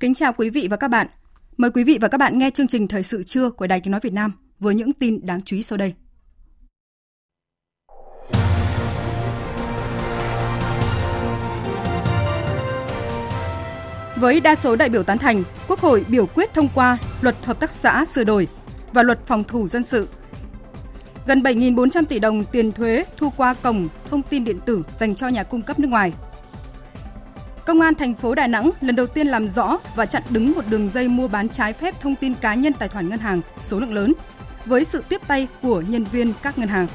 Kính chào quý vị và các bạn. Mời quý vị và các bạn nghe chương trình Thời sự trưa của Đài Tiếng Nói Việt Nam với những tin đáng chú ý sau đây. Với đa số đại biểu tán thành, Quốc hội biểu quyết thông qua luật hợp tác xã sửa đổi và luật phòng thủ dân sự. Gần 7.400 tỷ đồng tiền thuế thu qua cổng thông tin điện tử dành cho nhà cung cấp nước ngoài – Công an thành phố Đà Nẵng lần đầu tiên làm rõ và chặn đứng một đường dây mua bán trái phép thông tin cá nhân tài khoản ngân hàng số lượng lớn với sự tiếp tay của nhân viên các ngân hàng.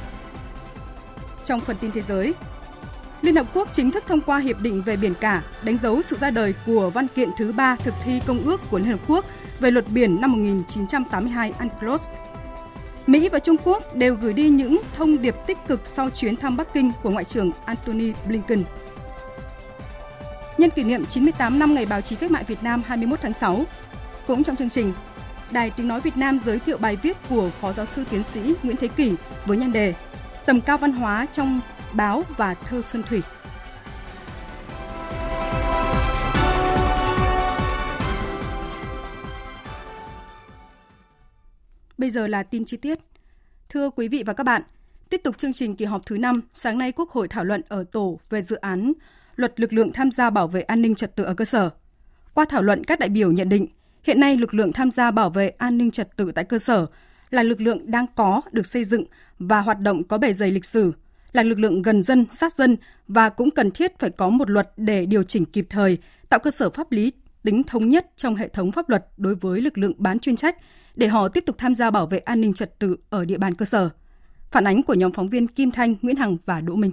Trong phần tin thế giới, Liên Hợp Quốc chính thức thông qua Hiệp định về biển cả, đánh dấu sự ra đời của văn kiện thứ ba thực thi Công ước của Liên Hợp Quốc về luật biển năm 1982 UNCLOS. Mỹ và Trung Quốc đều gửi đi những thông điệp tích cực sau chuyến thăm Bắc Kinh của Ngoại trưởng Antony Blinken nhân kỷ niệm 98 năm Ngày báo chí cách mạng Việt Nam 21 tháng 6. Cũng trong chương trình, Đài Tiếng Nói Việt Nam giới thiệu bài viết của Phó Giáo sư Tiến sĩ Nguyễn Thế Kỷ với nhan đề Tầm cao văn hóa trong báo và thơ Xuân Thủy. Bây giờ là tin chi tiết. Thưa quý vị và các bạn, tiếp tục chương trình kỳ họp thứ 5, sáng nay Quốc hội thảo luận ở tổ về dự án luật lực lượng tham gia bảo vệ an ninh trật tự ở cơ sở. Qua thảo luận, các đại biểu nhận định, hiện nay lực lượng tham gia bảo vệ an ninh trật tự tại cơ sở là lực lượng đang có, được xây dựng và hoạt động có bề dày lịch sử, là lực lượng gần dân, sát dân và cũng cần thiết phải có một luật để điều chỉnh kịp thời, tạo cơ sở pháp lý tính thống nhất trong hệ thống pháp luật đối với lực lượng bán chuyên trách để họ tiếp tục tham gia bảo vệ an ninh trật tự ở địa bàn cơ sở. Phản ánh của nhóm phóng viên Kim Thanh, Nguyễn Hằng và Đỗ Minh.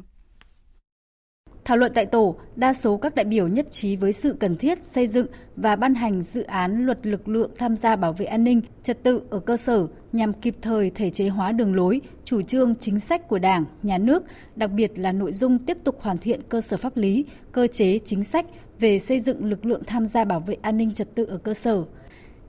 Thảo luận tại tổ, đa số các đại biểu nhất trí với sự cần thiết xây dựng và ban hành dự án luật lực lượng tham gia bảo vệ an ninh, trật tự ở cơ sở nhằm kịp thời thể chế hóa đường lối, chủ trương chính sách của Đảng, Nhà nước, đặc biệt là nội dung tiếp tục hoàn thiện cơ sở pháp lý, cơ chế chính sách về xây dựng lực lượng tham gia bảo vệ an ninh trật tự ở cơ sở –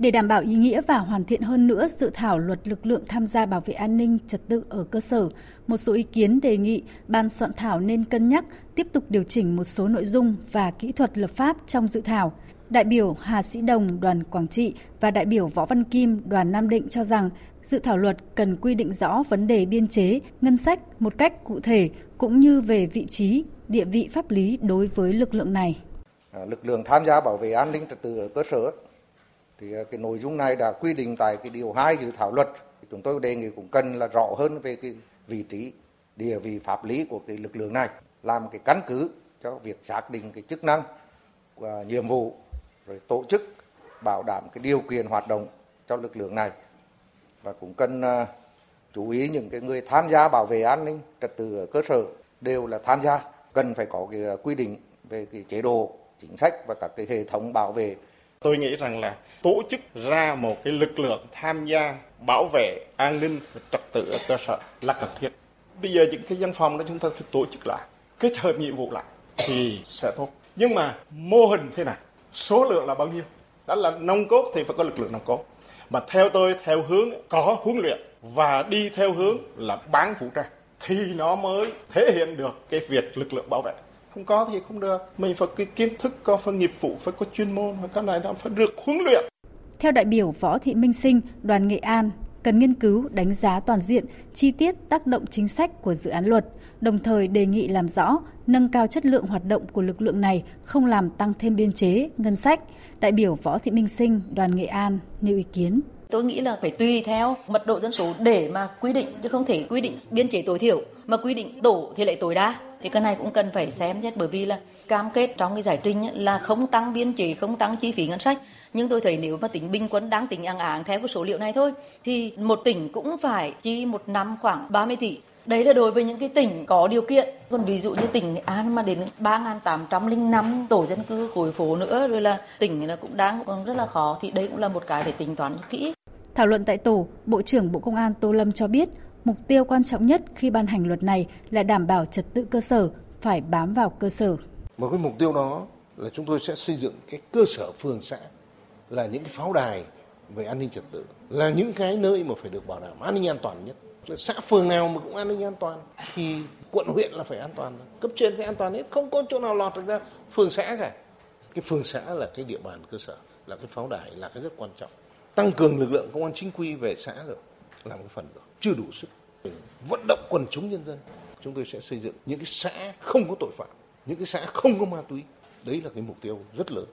để đảm bảo ý nghĩa và hoàn thiện hơn nữa dự thảo luật lực lượng tham gia bảo vệ an ninh trật tự ở cơ sở, một số ý kiến đề nghị ban soạn thảo nên cân nhắc tiếp tục điều chỉnh một số nội dung và kỹ thuật lập pháp trong dự thảo. Đại biểu Hà Sĩ Đồng, đoàn Quảng Trị và đại biểu Võ Văn Kim, đoàn Nam Định cho rằng dự thảo luật cần quy định rõ vấn đề biên chế, ngân sách một cách cụ thể cũng như về vị trí, địa vị pháp lý đối với lực lượng này. Lực lượng tham gia bảo vệ an ninh trật tự ở cơ sở thì ờ, cái nội dung này đã quy định tại cái điều 2 dự thảo luật. Chúng tôi đề nghị cũng cần là rõ hơn về cái vị trí, địa vị pháp lý của cái lực lượng này. Làm cái căn cứ cho việc xác định cái chức năng và nhiệm vụ, rồi tổ chức, bảo đảm cái điều kiện hoạt động cho lực lượng này. Và cũng cần ờ, chú ý những cái người tham gia bảo vệ an ninh trật tự ở cơ sở đều là tham gia. Cần phải có cái ờ, quy định về cái chế độ, chính sách và các cái hệ thống bảo vệ Tôi nghĩ rằng là tổ chức ra một cái lực lượng tham gia bảo vệ an ninh và trật tự ở cơ sở là cần thiết. Bây giờ những cái văn phòng đó chúng ta phải tổ chức lại, kết hợp nhiệm vụ lại thì sẽ tốt. Nhưng mà mô hình thế này, số lượng là bao nhiêu? Đó là nông cốt thì phải có lực lượng nông cốt. Mà theo tôi theo hướng có huấn luyện và đi theo hướng là bán vũ trang thì nó mới thể hiện được cái việc lực lượng bảo vệ không có thì không được mình phải cái kiến thức có phải nghiệp vụ phải có chuyên môn và cái này nó phải được huấn luyện theo đại biểu Võ Thị Minh Sinh, đoàn Nghệ An, cần nghiên cứu đánh giá toàn diện, chi tiết tác động chính sách của dự án luật, đồng thời đề nghị làm rõ, nâng cao chất lượng hoạt động của lực lượng này, không làm tăng thêm biên chế, ngân sách. Đại biểu Võ Thị Minh Sinh, đoàn Nghệ An nêu ý kiến. Tôi nghĩ là phải tùy theo mật độ dân số để mà quy định chứ không thể quy định biên chế tối thiểu mà quy định tổ thì lại tối đa thì cái này cũng cần phải xem xét bởi vì là cam kết trong cái giải trình là không tăng biên chế, không tăng chi phí ngân sách. Nhưng tôi thấy nếu mà tính bình quân đáng tính áng áng theo cái số liệu này thôi thì một tỉnh cũng phải chi một năm khoảng 30 tỷ Đấy là đối với những cái tỉnh có điều kiện. Còn ví dụ như tỉnh Nghệ An mà đến 3.805 tổ dân cư khối phố nữa rồi là tỉnh là cũng đang cũng rất là khó thì đây cũng là một cái phải tính toán kỹ. Thảo luận tại tổ, Bộ trưởng Bộ Công an Tô Lâm cho biết mục tiêu quan trọng nhất khi ban hành luật này là đảm bảo trật tự cơ sở, phải bám vào cơ sở. Một cái mục tiêu đó là chúng tôi sẽ xây dựng cái cơ sở phường xã là những cái pháo đài về an ninh trật tự, là những cái nơi mà phải được bảo đảm an ninh an toàn nhất. Xã phường nào mà cũng an ninh an toàn thì quận huyện là phải an toàn. Cấp trên sẽ an toàn hết không có chỗ nào lọt được ra phường xã cả. Cái phường xã là cái địa bàn cơ sở là cái pháo đài là cái rất quan trọng. Tăng cường lực lượng công an chính quy về xã rồi làm cái phần đó chưa đủ sức để vận động quần chúng nhân dân chúng tôi sẽ xây dựng những cái xã không có tội phạm những cái xã không có ma túy. Đấy là cái mục tiêu rất lớn.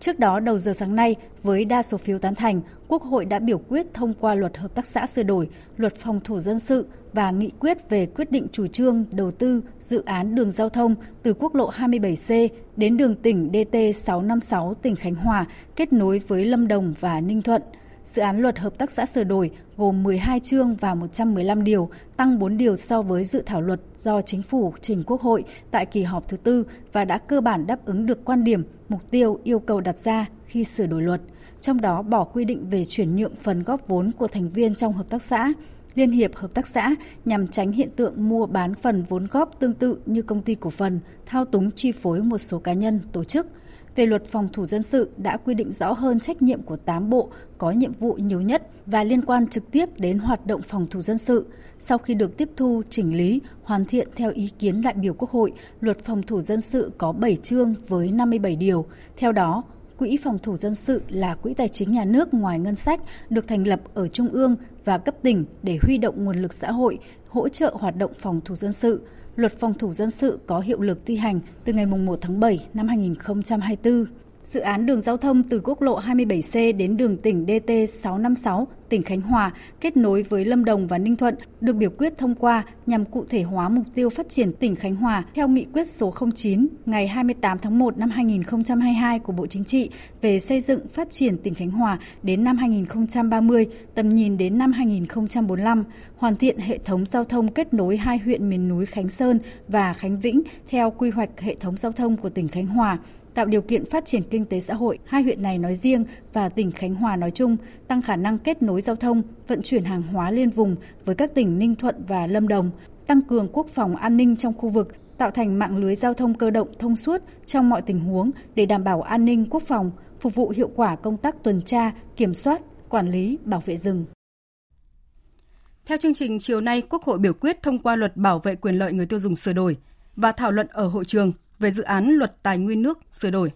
Trước đó, đầu giờ sáng nay, với đa số phiếu tán thành, Quốc hội đã biểu quyết thông qua luật hợp tác xã sửa đổi, luật phòng thủ dân sự và nghị quyết về quyết định chủ trương đầu tư dự án đường giao thông từ quốc lộ 27C đến đường tỉnh DT 656 tỉnh Khánh Hòa kết nối với Lâm Đồng và Ninh Thuận – Dự án luật hợp tác xã sửa đổi gồm 12 chương và 115 điều, tăng 4 điều so với dự thảo luật do chính phủ trình Quốc hội tại kỳ họp thứ tư và đã cơ bản đáp ứng được quan điểm, mục tiêu, yêu cầu đặt ra khi sửa đổi luật, trong đó bỏ quy định về chuyển nhượng phần góp vốn của thành viên trong hợp tác xã, liên hiệp hợp tác xã nhằm tránh hiện tượng mua bán phần vốn góp tương tự như công ty cổ phần, thao túng chi phối một số cá nhân, tổ chức – về luật phòng thủ dân sự đã quy định rõ hơn trách nhiệm của 8 bộ có nhiệm vụ nhiều nhất và liên quan trực tiếp đến hoạt động phòng thủ dân sự. Sau khi được tiếp thu, chỉnh lý, hoàn thiện theo ý kiến đại biểu Quốc hội, luật phòng thủ dân sự có 7 chương với 57 điều. Theo đó, Quỹ phòng thủ dân sự là quỹ tài chính nhà nước ngoài ngân sách được thành lập ở trung ương và cấp tỉnh để huy động nguồn lực xã hội, hỗ trợ hoạt động phòng thủ dân sự luật phòng thủ dân sự có hiệu lực thi hành từ ngày 1 tháng 7 năm 2024. Dự án đường giao thông từ quốc lộ 27C đến đường tỉnh DT 656 tỉnh Khánh Hòa kết nối với Lâm Đồng và Ninh Thuận được biểu quyết thông qua nhằm cụ thể hóa mục tiêu phát triển tỉnh Khánh Hòa theo nghị quyết số 09 ngày 28 tháng 1 năm 2022 của Bộ Chính trị về xây dựng phát triển tỉnh Khánh Hòa đến năm 2030, tầm nhìn đến năm 2045, hoàn thiện hệ thống giao thông kết nối hai huyện miền núi Khánh Sơn và Khánh Vĩnh theo quy hoạch hệ thống giao thông của tỉnh Khánh Hòa tạo điều kiện phát triển kinh tế xã hội hai huyện này nói riêng và tỉnh Khánh Hòa nói chung, tăng khả năng kết nối giao thông, vận chuyển hàng hóa liên vùng với các tỉnh Ninh Thuận và Lâm Đồng, tăng cường quốc phòng an ninh trong khu vực, tạo thành mạng lưới giao thông cơ động thông suốt trong mọi tình huống để đảm bảo an ninh quốc phòng, phục vụ hiệu quả công tác tuần tra, kiểm soát, quản lý, bảo vệ rừng. Theo chương trình chiều nay, Quốc hội biểu quyết thông qua luật bảo vệ quyền lợi người tiêu dùng sửa đổi và thảo luận ở hội trường về dự án luật tài nguyên nước sửa đổi.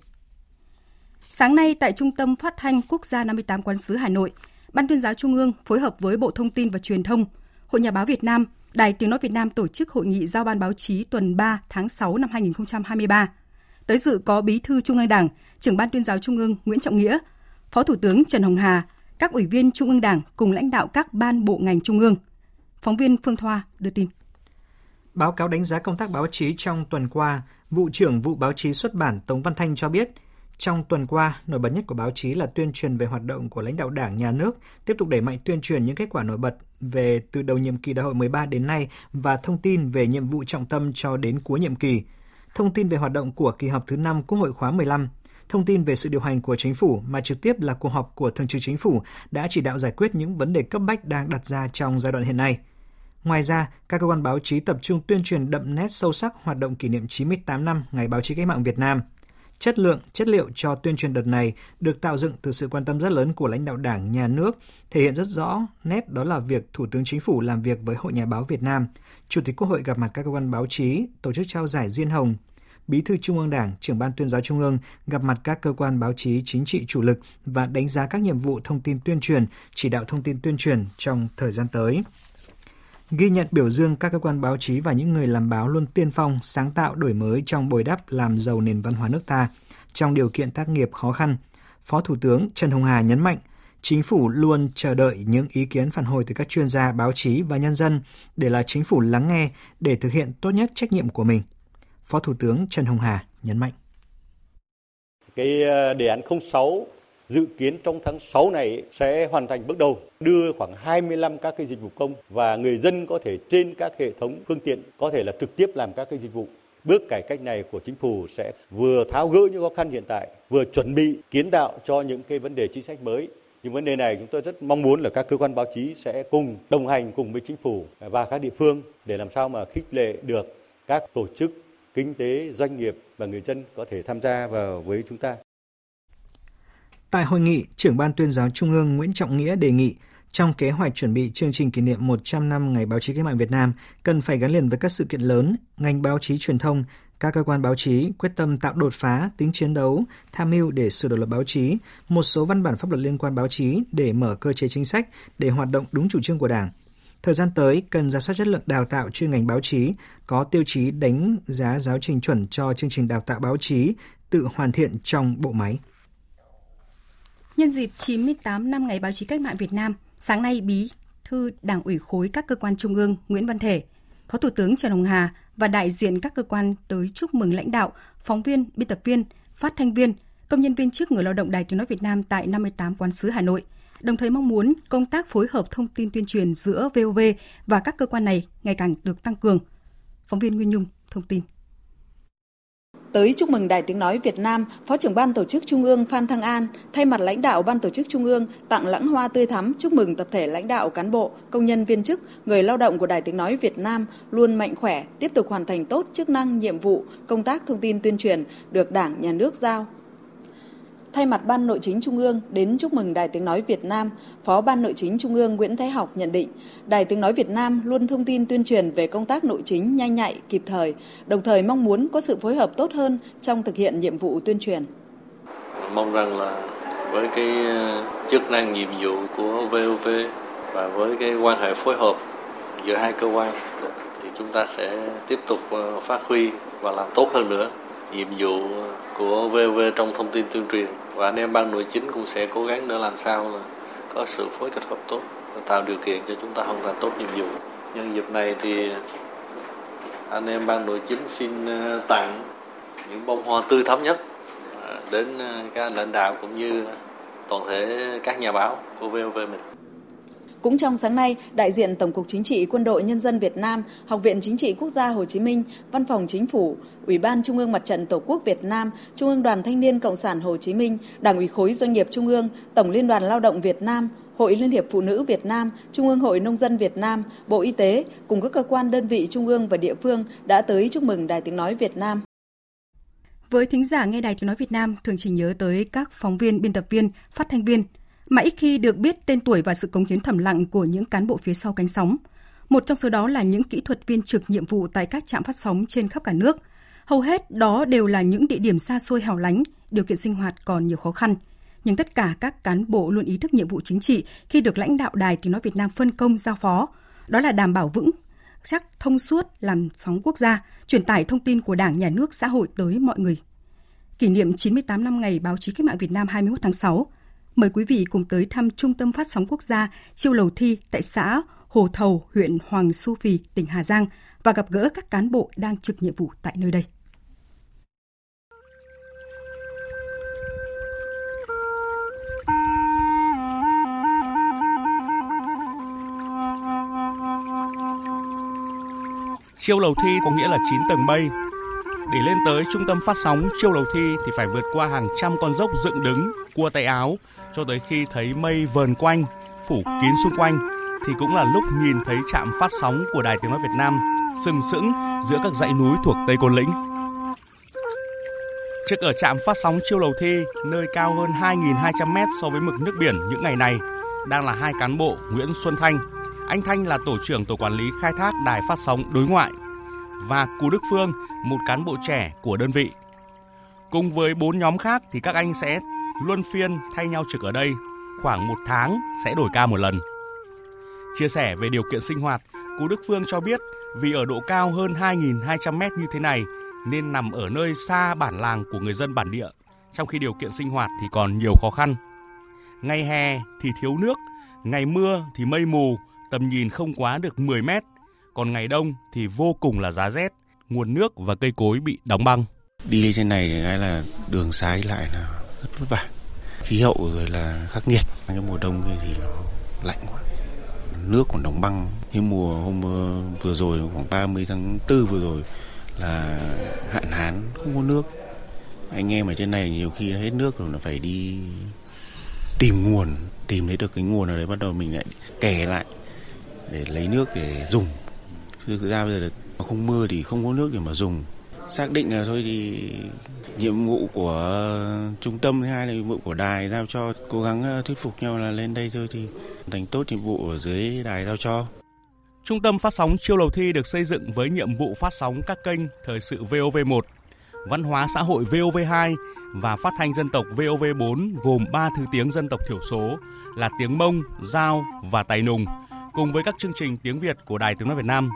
Sáng nay tại Trung tâm Phát thanh Quốc gia 58 Quán sứ Hà Nội, Ban tuyên giáo Trung ương phối hợp với Bộ Thông tin và Truyền thông, Hội Nhà báo Việt Nam, Đài Tiếng Nói Việt Nam tổ chức hội nghị giao ban báo chí tuần 3 tháng 6 năm 2023. Tới dự có Bí thư Trung ương Đảng, trưởng Ban tuyên giáo Trung ương Nguyễn Trọng Nghĩa, Phó Thủ tướng Trần Hồng Hà, các ủy viên Trung ương Đảng cùng lãnh đạo các ban bộ ngành Trung ương. Phóng viên Phương Thoa đưa tin. Báo cáo đánh giá công tác báo chí trong tuần qua, vụ trưởng vụ báo chí xuất bản Tống Văn Thanh cho biết, trong tuần qua, nổi bật nhất của báo chí là tuyên truyền về hoạt động của lãnh đạo Đảng, Nhà nước, tiếp tục đẩy mạnh tuyên truyền những kết quả nổi bật về từ đầu nhiệm kỳ đại hội 13 đến nay và thông tin về nhiệm vụ trọng tâm cho đến cuối nhiệm kỳ. Thông tin về hoạt động của kỳ họp thứ 5 Quốc hội khóa 15, thông tin về sự điều hành của chính phủ mà trực tiếp là cuộc họp của Thường trực Chính phủ đã chỉ đạo giải quyết những vấn đề cấp bách đang đặt ra trong giai đoạn hiện nay – Ngoài ra, các cơ quan báo chí tập trung tuyên truyền đậm nét sâu sắc hoạt động kỷ niệm 98 năm Ngày báo chí cách mạng Việt Nam. Chất lượng, chất liệu cho tuyên truyền đợt này được tạo dựng từ sự quan tâm rất lớn của lãnh đạo Đảng, Nhà nước, thể hiện rất rõ nét đó là việc Thủ tướng Chính phủ làm việc với Hội Nhà báo Việt Nam, Chủ tịch Quốc hội gặp mặt các cơ quan báo chí, tổ chức trao giải Diên Hồng, Bí thư Trung ương Đảng, trưởng ban tuyên giáo Trung ương gặp mặt các cơ quan báo chí chính trị chủ lực và đánh giá các nhiệm vụ thông tin tuyên truyền, chỉ đạo thông tin tuyên truyền trong thời gian tới ghi nhận biểu dương các cơ quan báo chí và những người làm báo luôn tiên phong, sáng tạo đổi mới trong bồi đắp làm giàu nền văn hóa nước ta trong điều kiện tác nghiệp khó khăn. Phó Thủ tướng Trần Hồng Hà nhấn mạnh, chính phủ luôn chờ đợi những ý kiến phản hồi từ các chuyên gia báo chí và nhân dân để là chính phủ lắng nghe để thực hiện tốt nhất trách nhiệm của mình. Phó Thủ tướng Trần Hồng Hà nhấn mạnh. Cái ờ, đề án 06 dự kiến trong tháng 6 này sẽ hoàn thành bước đầu đưa khoảng 25 các cái dịch vụ công và người dân có thể trên các hệ thống phương tiện có thể là trực tiếp làm các cái dịch vụ Bước cải cách này của chính phủ sẽ vừa tháo gỡ những khó khăn hiện tại, vừa chuẩn bị kiến tạo cho những cái vấn đề chính sách mới. Những vấn đề này chúng tôi rất mong muốn là các cơ quan báo chí sẽ cùng đồng hành cùng với chính phủ và các địa phương để làm sao mà khích lệ được các tổ chức kinh tế, doanh nghiệp và người dân có thể tham gia vào với chúng ta. Tại hội nghị, trưởng ban tuyên giáo Trung ương Nguyễn Trọng Nghĩa đề nghị trong kế hoạch chuẩn bị chương trình kỷ niệm 100 năm Ngày báo chí cách mạng Việt Nam cần phải gắn liền với các sự kiện lớn, ngành báo chí truyền thông, các cơ quan báo chí quyết tâm tạo đột phá, tính chiến đấu, tham mưu để sửa đổi luật báo chí, một số văn bản pháp luật liên quan báo chí để mở cơ chế chính sách để hoạt động đúng chủ trương của Đảng. Thời gian tới, cần ra soát chất lượng đào tạo chuyên ngành báo chí, có tiêu chí đánh giá giáo trình chuẩn cho chương trình đào tạo báo chí, tự hoàn thiện trong bộ máy. Nhân dịp 98 năm Ngày báo chí cách mạng Việt Nam, Sáng nay, Bí thư Đảng ủy khối các cơ quan trung ương Nguyễn Văn Thể, Phó Thủ tướng Trần Hồng Hà và đại diện các cơ quan tới chúc mừng lãnh đạo, phóng viên, biên tập viên, phát thanh viên, công nhân viên chức người lao động Đài Tiếng nói Việt Nam tại 58 quán sứ Hà Nội. Đồng thời mong muốn công tác phối hợp thông tin tuyên truyền giữa VOV và các cơ quan này ngày càng được tăng cường. Phóng viên Nguyên Nhung thông tin. Tới chúc mừng Đài Tiếng Nói Việt Nam, Phó trưởng Ban Tổ chức Trung ương Phan Thăng An thay mặt lãnh đạo Ban Tổ chức Trung ương tặng lãng hoa tươi thắm chúc mừng tập thể lãnh đạo cán bộ, công nhân viên chức, người lao động của Đài Tiếng Nói Việt Nam luôn mạnh khỏe, tiếp tục hoàn thành tốt chức năng, nhiệm vụ, công tác thông tin tuyên truyền được Đảng, Nhà nước giao, Thay mặt Ban Nội chính Trung ương đến chúc mừng Đài Tiếng Nói Việt Nam, Phó Ban Nội chính Trung ương Nguyễn Thái Học nhận định, Đài Tiếng Nói Việt Nam luôn thông tin tuyên truyền về công tác nội chính nhanh nhạy, kịp thời, đồng thời mong muốn có sự phối hợp tốt hơn trong thực hiện nhiệm vụ tuyên truyền. Mong rằng là với cái ờ, chức năng nhiệm vụ của VOV và với cái quan hệ phối hợp giữa hai cơ quan thì chúng ta sẽ tiếp tục ờ, phát huy và làm tốt hơn nữa nhiệm vụ của VOV trong thông tin tuyên truyền và anh em ban nội chính cũng sẽ cố gắng để làm sao là có sự phối kết hợp tốt và tạo điều kiện cho chúng ta hoàn thành tốt nhiệm vụ. Nhân dịp này thì anh em ban nội chính xin ờ, tặng những bông hoa tươi thắm nhất ờ, đến ờ, các lãnh đạo cũng như toàn thể các nhà báo của VOV mình. Cũng trong sáng nay, đại diện Tổng cục Chính trị Quân đội Nhân dân Việt Nam, Học viện Chính trị Quốc gia Hồ Chí Minh, Văn phòng Chính phủ, Ủy ban Trung ương Mặt trận Tổ quốc Việt Nam, Trung ương Đoàn Thanh niên Cộng sản Hồ Chí Minh, Đảng ủy khối doanh nghiệp Trung ương, Tổng Liên đoàn Lao động Việt Nam, Hội Liên hiệp Phụ nữ Việt Nam, Trung ương Hội Nông dân Việt Nam, Bộ Y tế cùng các cơ quan đơn vị trung ương và địa phương đã tới chúc mừng Đài Tiếng Nói Việt Nam. Với thính giả nghe Đài Tiếng Nói Việt Nam thường chỉ nhớ tới các phóng viên, biên tập viên, phát thanh viên, mà ít khi được biết tên tuổi và sự cống hiến thầm lặng của những cán bộ phía sau cánh sóng. Một trong số đó là những kỹ thuật viên trực nhiệm vụ tại các trạm phát sóng trên khắp cả nước. Hầu hết đó đều là những địa điểm xa xôi hẻo lánh, điều kiện sinh hoạt còn nhiều khó khăn. Nhưng tất cả các cán bộ luôn ý thức nhiệm vụ chính trị khi được lãnh đạo đài tiếng nói Việt Nam phân công giao phó. Đó là đảm bảo vững chắc thông suốt làm sóng quốc gia, truyền tải thông tin của Đảng, Nhà nước, xã hội tới mọi người. Kỷ niệm 98 năm ngày báo chí cách mạng Việt Nam 21 tháng 6, Mời quý vị cùng tới thăm Trung tâm Phát sóng Quốc gia Chiêu Lầu Thi tại xã Hồ Thầu, huyện Hoàng Su phi tỉnh Hà Giang và gặp gỡ các cán bộ đang trực nhiệm vụ tại nơi đây. Chiêu lầu thi có nghĩa là 9 tầng mây. Để lên tới trung tâm phát sóng chiêu lầu thi thì phải vượt qua hàng trăm con dốc dựng đứng, cua tay áo cho tới khi thấy mây vờn quanh, phủ kín xung quanh thì cũng là lúc nhìn thấy trạm phát sóng của Đài Tiếng Nói Việt Nam sừng sững giữa các dãy núi thuộc Tây Côn Lĩnh. Trực ở trạm phát sóng Chiêu Lầu Thi, nơi cao hơn 2.200 mét so với mực nước biển những ngày này, đang là hai cán bộ Nguyễn Xuân Thanh. Anh Thanh là tổ trưởng tổ quản lý khai thác đài phát sóng đối ngoại và Cú Đức Phương, một cán bộ trẻ của đơn vị. Cùng với bốn nhóm khác thì các anh sẽ luân phiên thay nhau trực ở đây, khoảng một tháng sẽ đổi ca một lần. Chia sẻ về điều kiện sinh hoạt, Cú Đức Phương cho biết vì ở độ cao hơn 2.200 mét như thế này nên nằm ở nơi xa bản làng của người dân bản địa, trong khi điều kiện sinh hoạt thì còn nhiều khó khăn. Ngày hè thì thiếu nước, ngày mưa thì mây mù, tầm nhìn không quá được 10 mét, còn ngày đông thì vô cùng là giá rét, nguồn nước và cây cối bị đóng băng. Đi trên này thì là đường xá đi lại là rất vất vả. Khí hậu rồi là khắc nghiệt. Cái mùa đông thì nó lạnh quá. Nước còn đóng băng. Như mùa hôm ờ, vừa rồi khoảng 30 tháng 4 vừa rồi là hạn hán không có nước. Anh em ở trên này nhiều khi hết nước rồi là phải đi tìm nguồn, tìm thấy được cái nguồn ở đấy bắt đầu mình lại kè lại để lấy nước để dùng. Thực ra bây giờ là không mưa thì không có nước để mà dùng xác định là thôi thì nhiệm vụ của trung tâm thứ hai là nhiệm vụ của đài giao cho cố gắng ờ, thuyết phục nhau là lên đây thôi thì thành tốt nhiệm vụ ở dưới đài giao cho Trung tâm phát sóng Chiêu Lầu Thi được xây dựng với nhiệm vụ phát sóng các kênh thời sự VOV1, văn hóa xã hội VOV2 và phát thanh dân tộc VOV4 gồm 3 thứ tiếng dân tộc thiểu số là tiếng Mông, Giao và Tài Nùng, cùng với các chương trình tiếng Việt của Đài Tiếng Nói Việt Nam.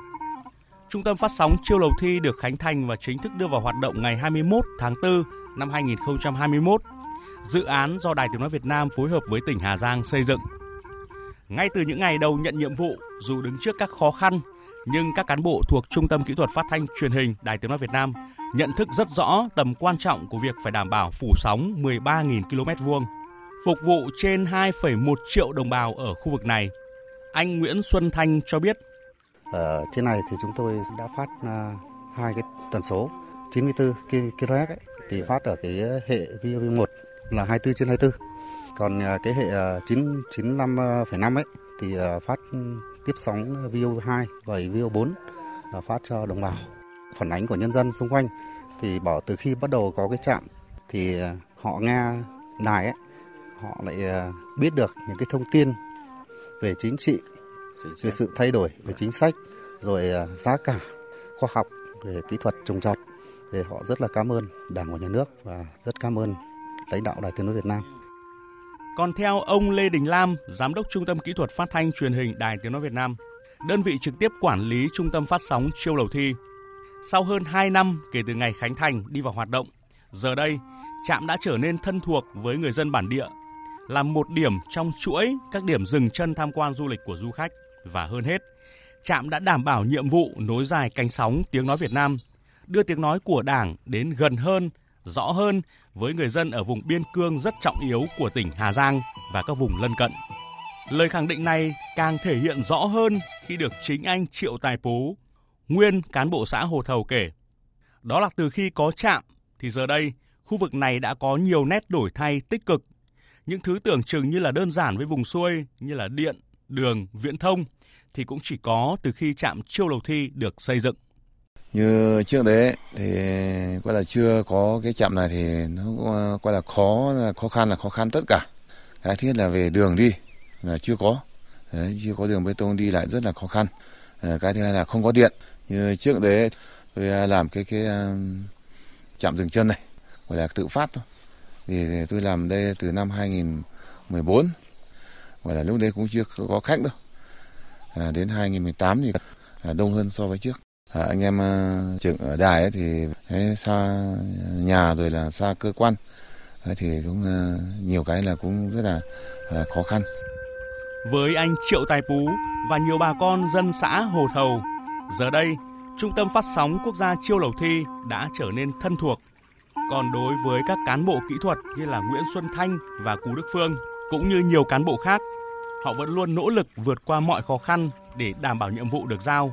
Trung tâm phát sóng Chiêu Lầu Thi được khánh thành và chính thức đưa vào hoạt động ngày 21 tháng 4 năm 2021. Dự án do Đài Tiếng Nói Việt Nam phối hợp với tỉnh Hà Giang xây dựng. Ngay từ những ngày đầu nhận nhiệm vụ, dù đứng trước các khó khăn, nhưng các cán bộ thuộc Trung tâm Kỹ thuật Phát thanh Truyền hình Đài Tiếng Nói Việt Nam nhận thức rất rõ tầm quan trọng của việc phải đảm bảo phủ sóng 13.000 km vuông, phục vụ trên 2,1 triệu đồng bào ở khu vực này. Anh Nguyễn Xuân Thanh cho biết ở trên này thì chúng tôi đã phát uh, hai cái tần số 94 kHz ấy, thì phát ở cái hệ VOV1 là 24 trên 24. Còn uh, cái hệ uh, 9 95,5 ấy thì phát tiếp sóng VO2 và VO4 là phát cho đồng bào. Phản ánh của nhân dân xung quanh thì bảo từ khi bắt đầu có cái trạm thì họ nghe đài ấy, họ lại biết được những cái thông tin về chính trị về sự thay đổi về chính sách rồi à, giá cả khoa học về kỹ thuật trồng trọt thì họ rất là cảm ơn đảng và nhà nước và rất cảm ơn lãnh đạo đài tiếng nói Việt Nam. Còn theo ông Lê Đình Lam, giám đốc Trung tâm Kỹ thuật Phát thanh Truyền hình Đài Tiếng nói Việt Nam, đơn vị trực tiếp quản lý trung tâm phát sóng Chiêu Lầu Thi, sau hơn 2 năm kể từ ngày khánh thành đi vào hoạt động, giờ đây trạm đã trở nên thân thuộc với người dân bản địa, là một điểm trong chuỗi các điểm dừng chân tham quan du lịch của du khách và hơn hết, trạm đã đảm bảo nhiệm vụ nối dài cánh sóng tiếng nói Việt Nam, đưa tiếng nói của Đảng đến gần hơn, rõ hơn với người dân ở vùng biên cương rất trọng yếu của tỉnh Hà Giang và các vùng lân cận. Lời khẳng định này càng thể hiện rõ hơn khi được chính anh Triệu Tài Pú, nguyên cán bộ xã Hồ Thầu kể. Đó là từ khi có trạm thì giờ đây khu vực này đã có nhiều nét đổi thay tích cực. Những thứ tưởng chừng như là đơn giản với vùng xuôi như là điện, đường, viễn thông thì cũng chỉ có từ khi trạm Chiêu Lầu Thi được xây dựng. Như trước đấy thì gọi là chưa có cái trạm này thì nó gọi ờ, là khó khó khăn là khó khăn tất cả. Cái thứ nhất là về đường đi là chưa có. Đấy, chưa có đường bê tông đi lại rất là khó khăn. Ờ, cái thứ hai là không có điện. Như trước đấy tôi ờ, làm cái cái trạm dừng chân này gọi là tự phát thôi. Vì tôi làm đây từ năm 2014 gọi là lúc đấy cũng chưa có khách đâu. À, đến 2018 thì à, đông hơn so với trước. À, anh em à, trưởng ở đài ấy thì ấy, xa nhà rồi là xa cơ quan. Ấy, thì cũng à, nhiều cái là cũng rất là à, khó khăn. Với anh Triệu Tài Pú và nhiều bà con dân xã Hồ Thầu giờ đây Trung tâm phát sóng quốc gia Chiêu Lầu Thi đã trở nên thân thuộc. Còn đối với các cán bộ kỹ thuật như là Nguyễn Xuân Thanh và Cú Đức Phương cũng như nhiều cán bộ khác họ vẫn luôn nỗ lực vượt qua mọi khó khăn để đảm bảo nhiệm vụ được giao,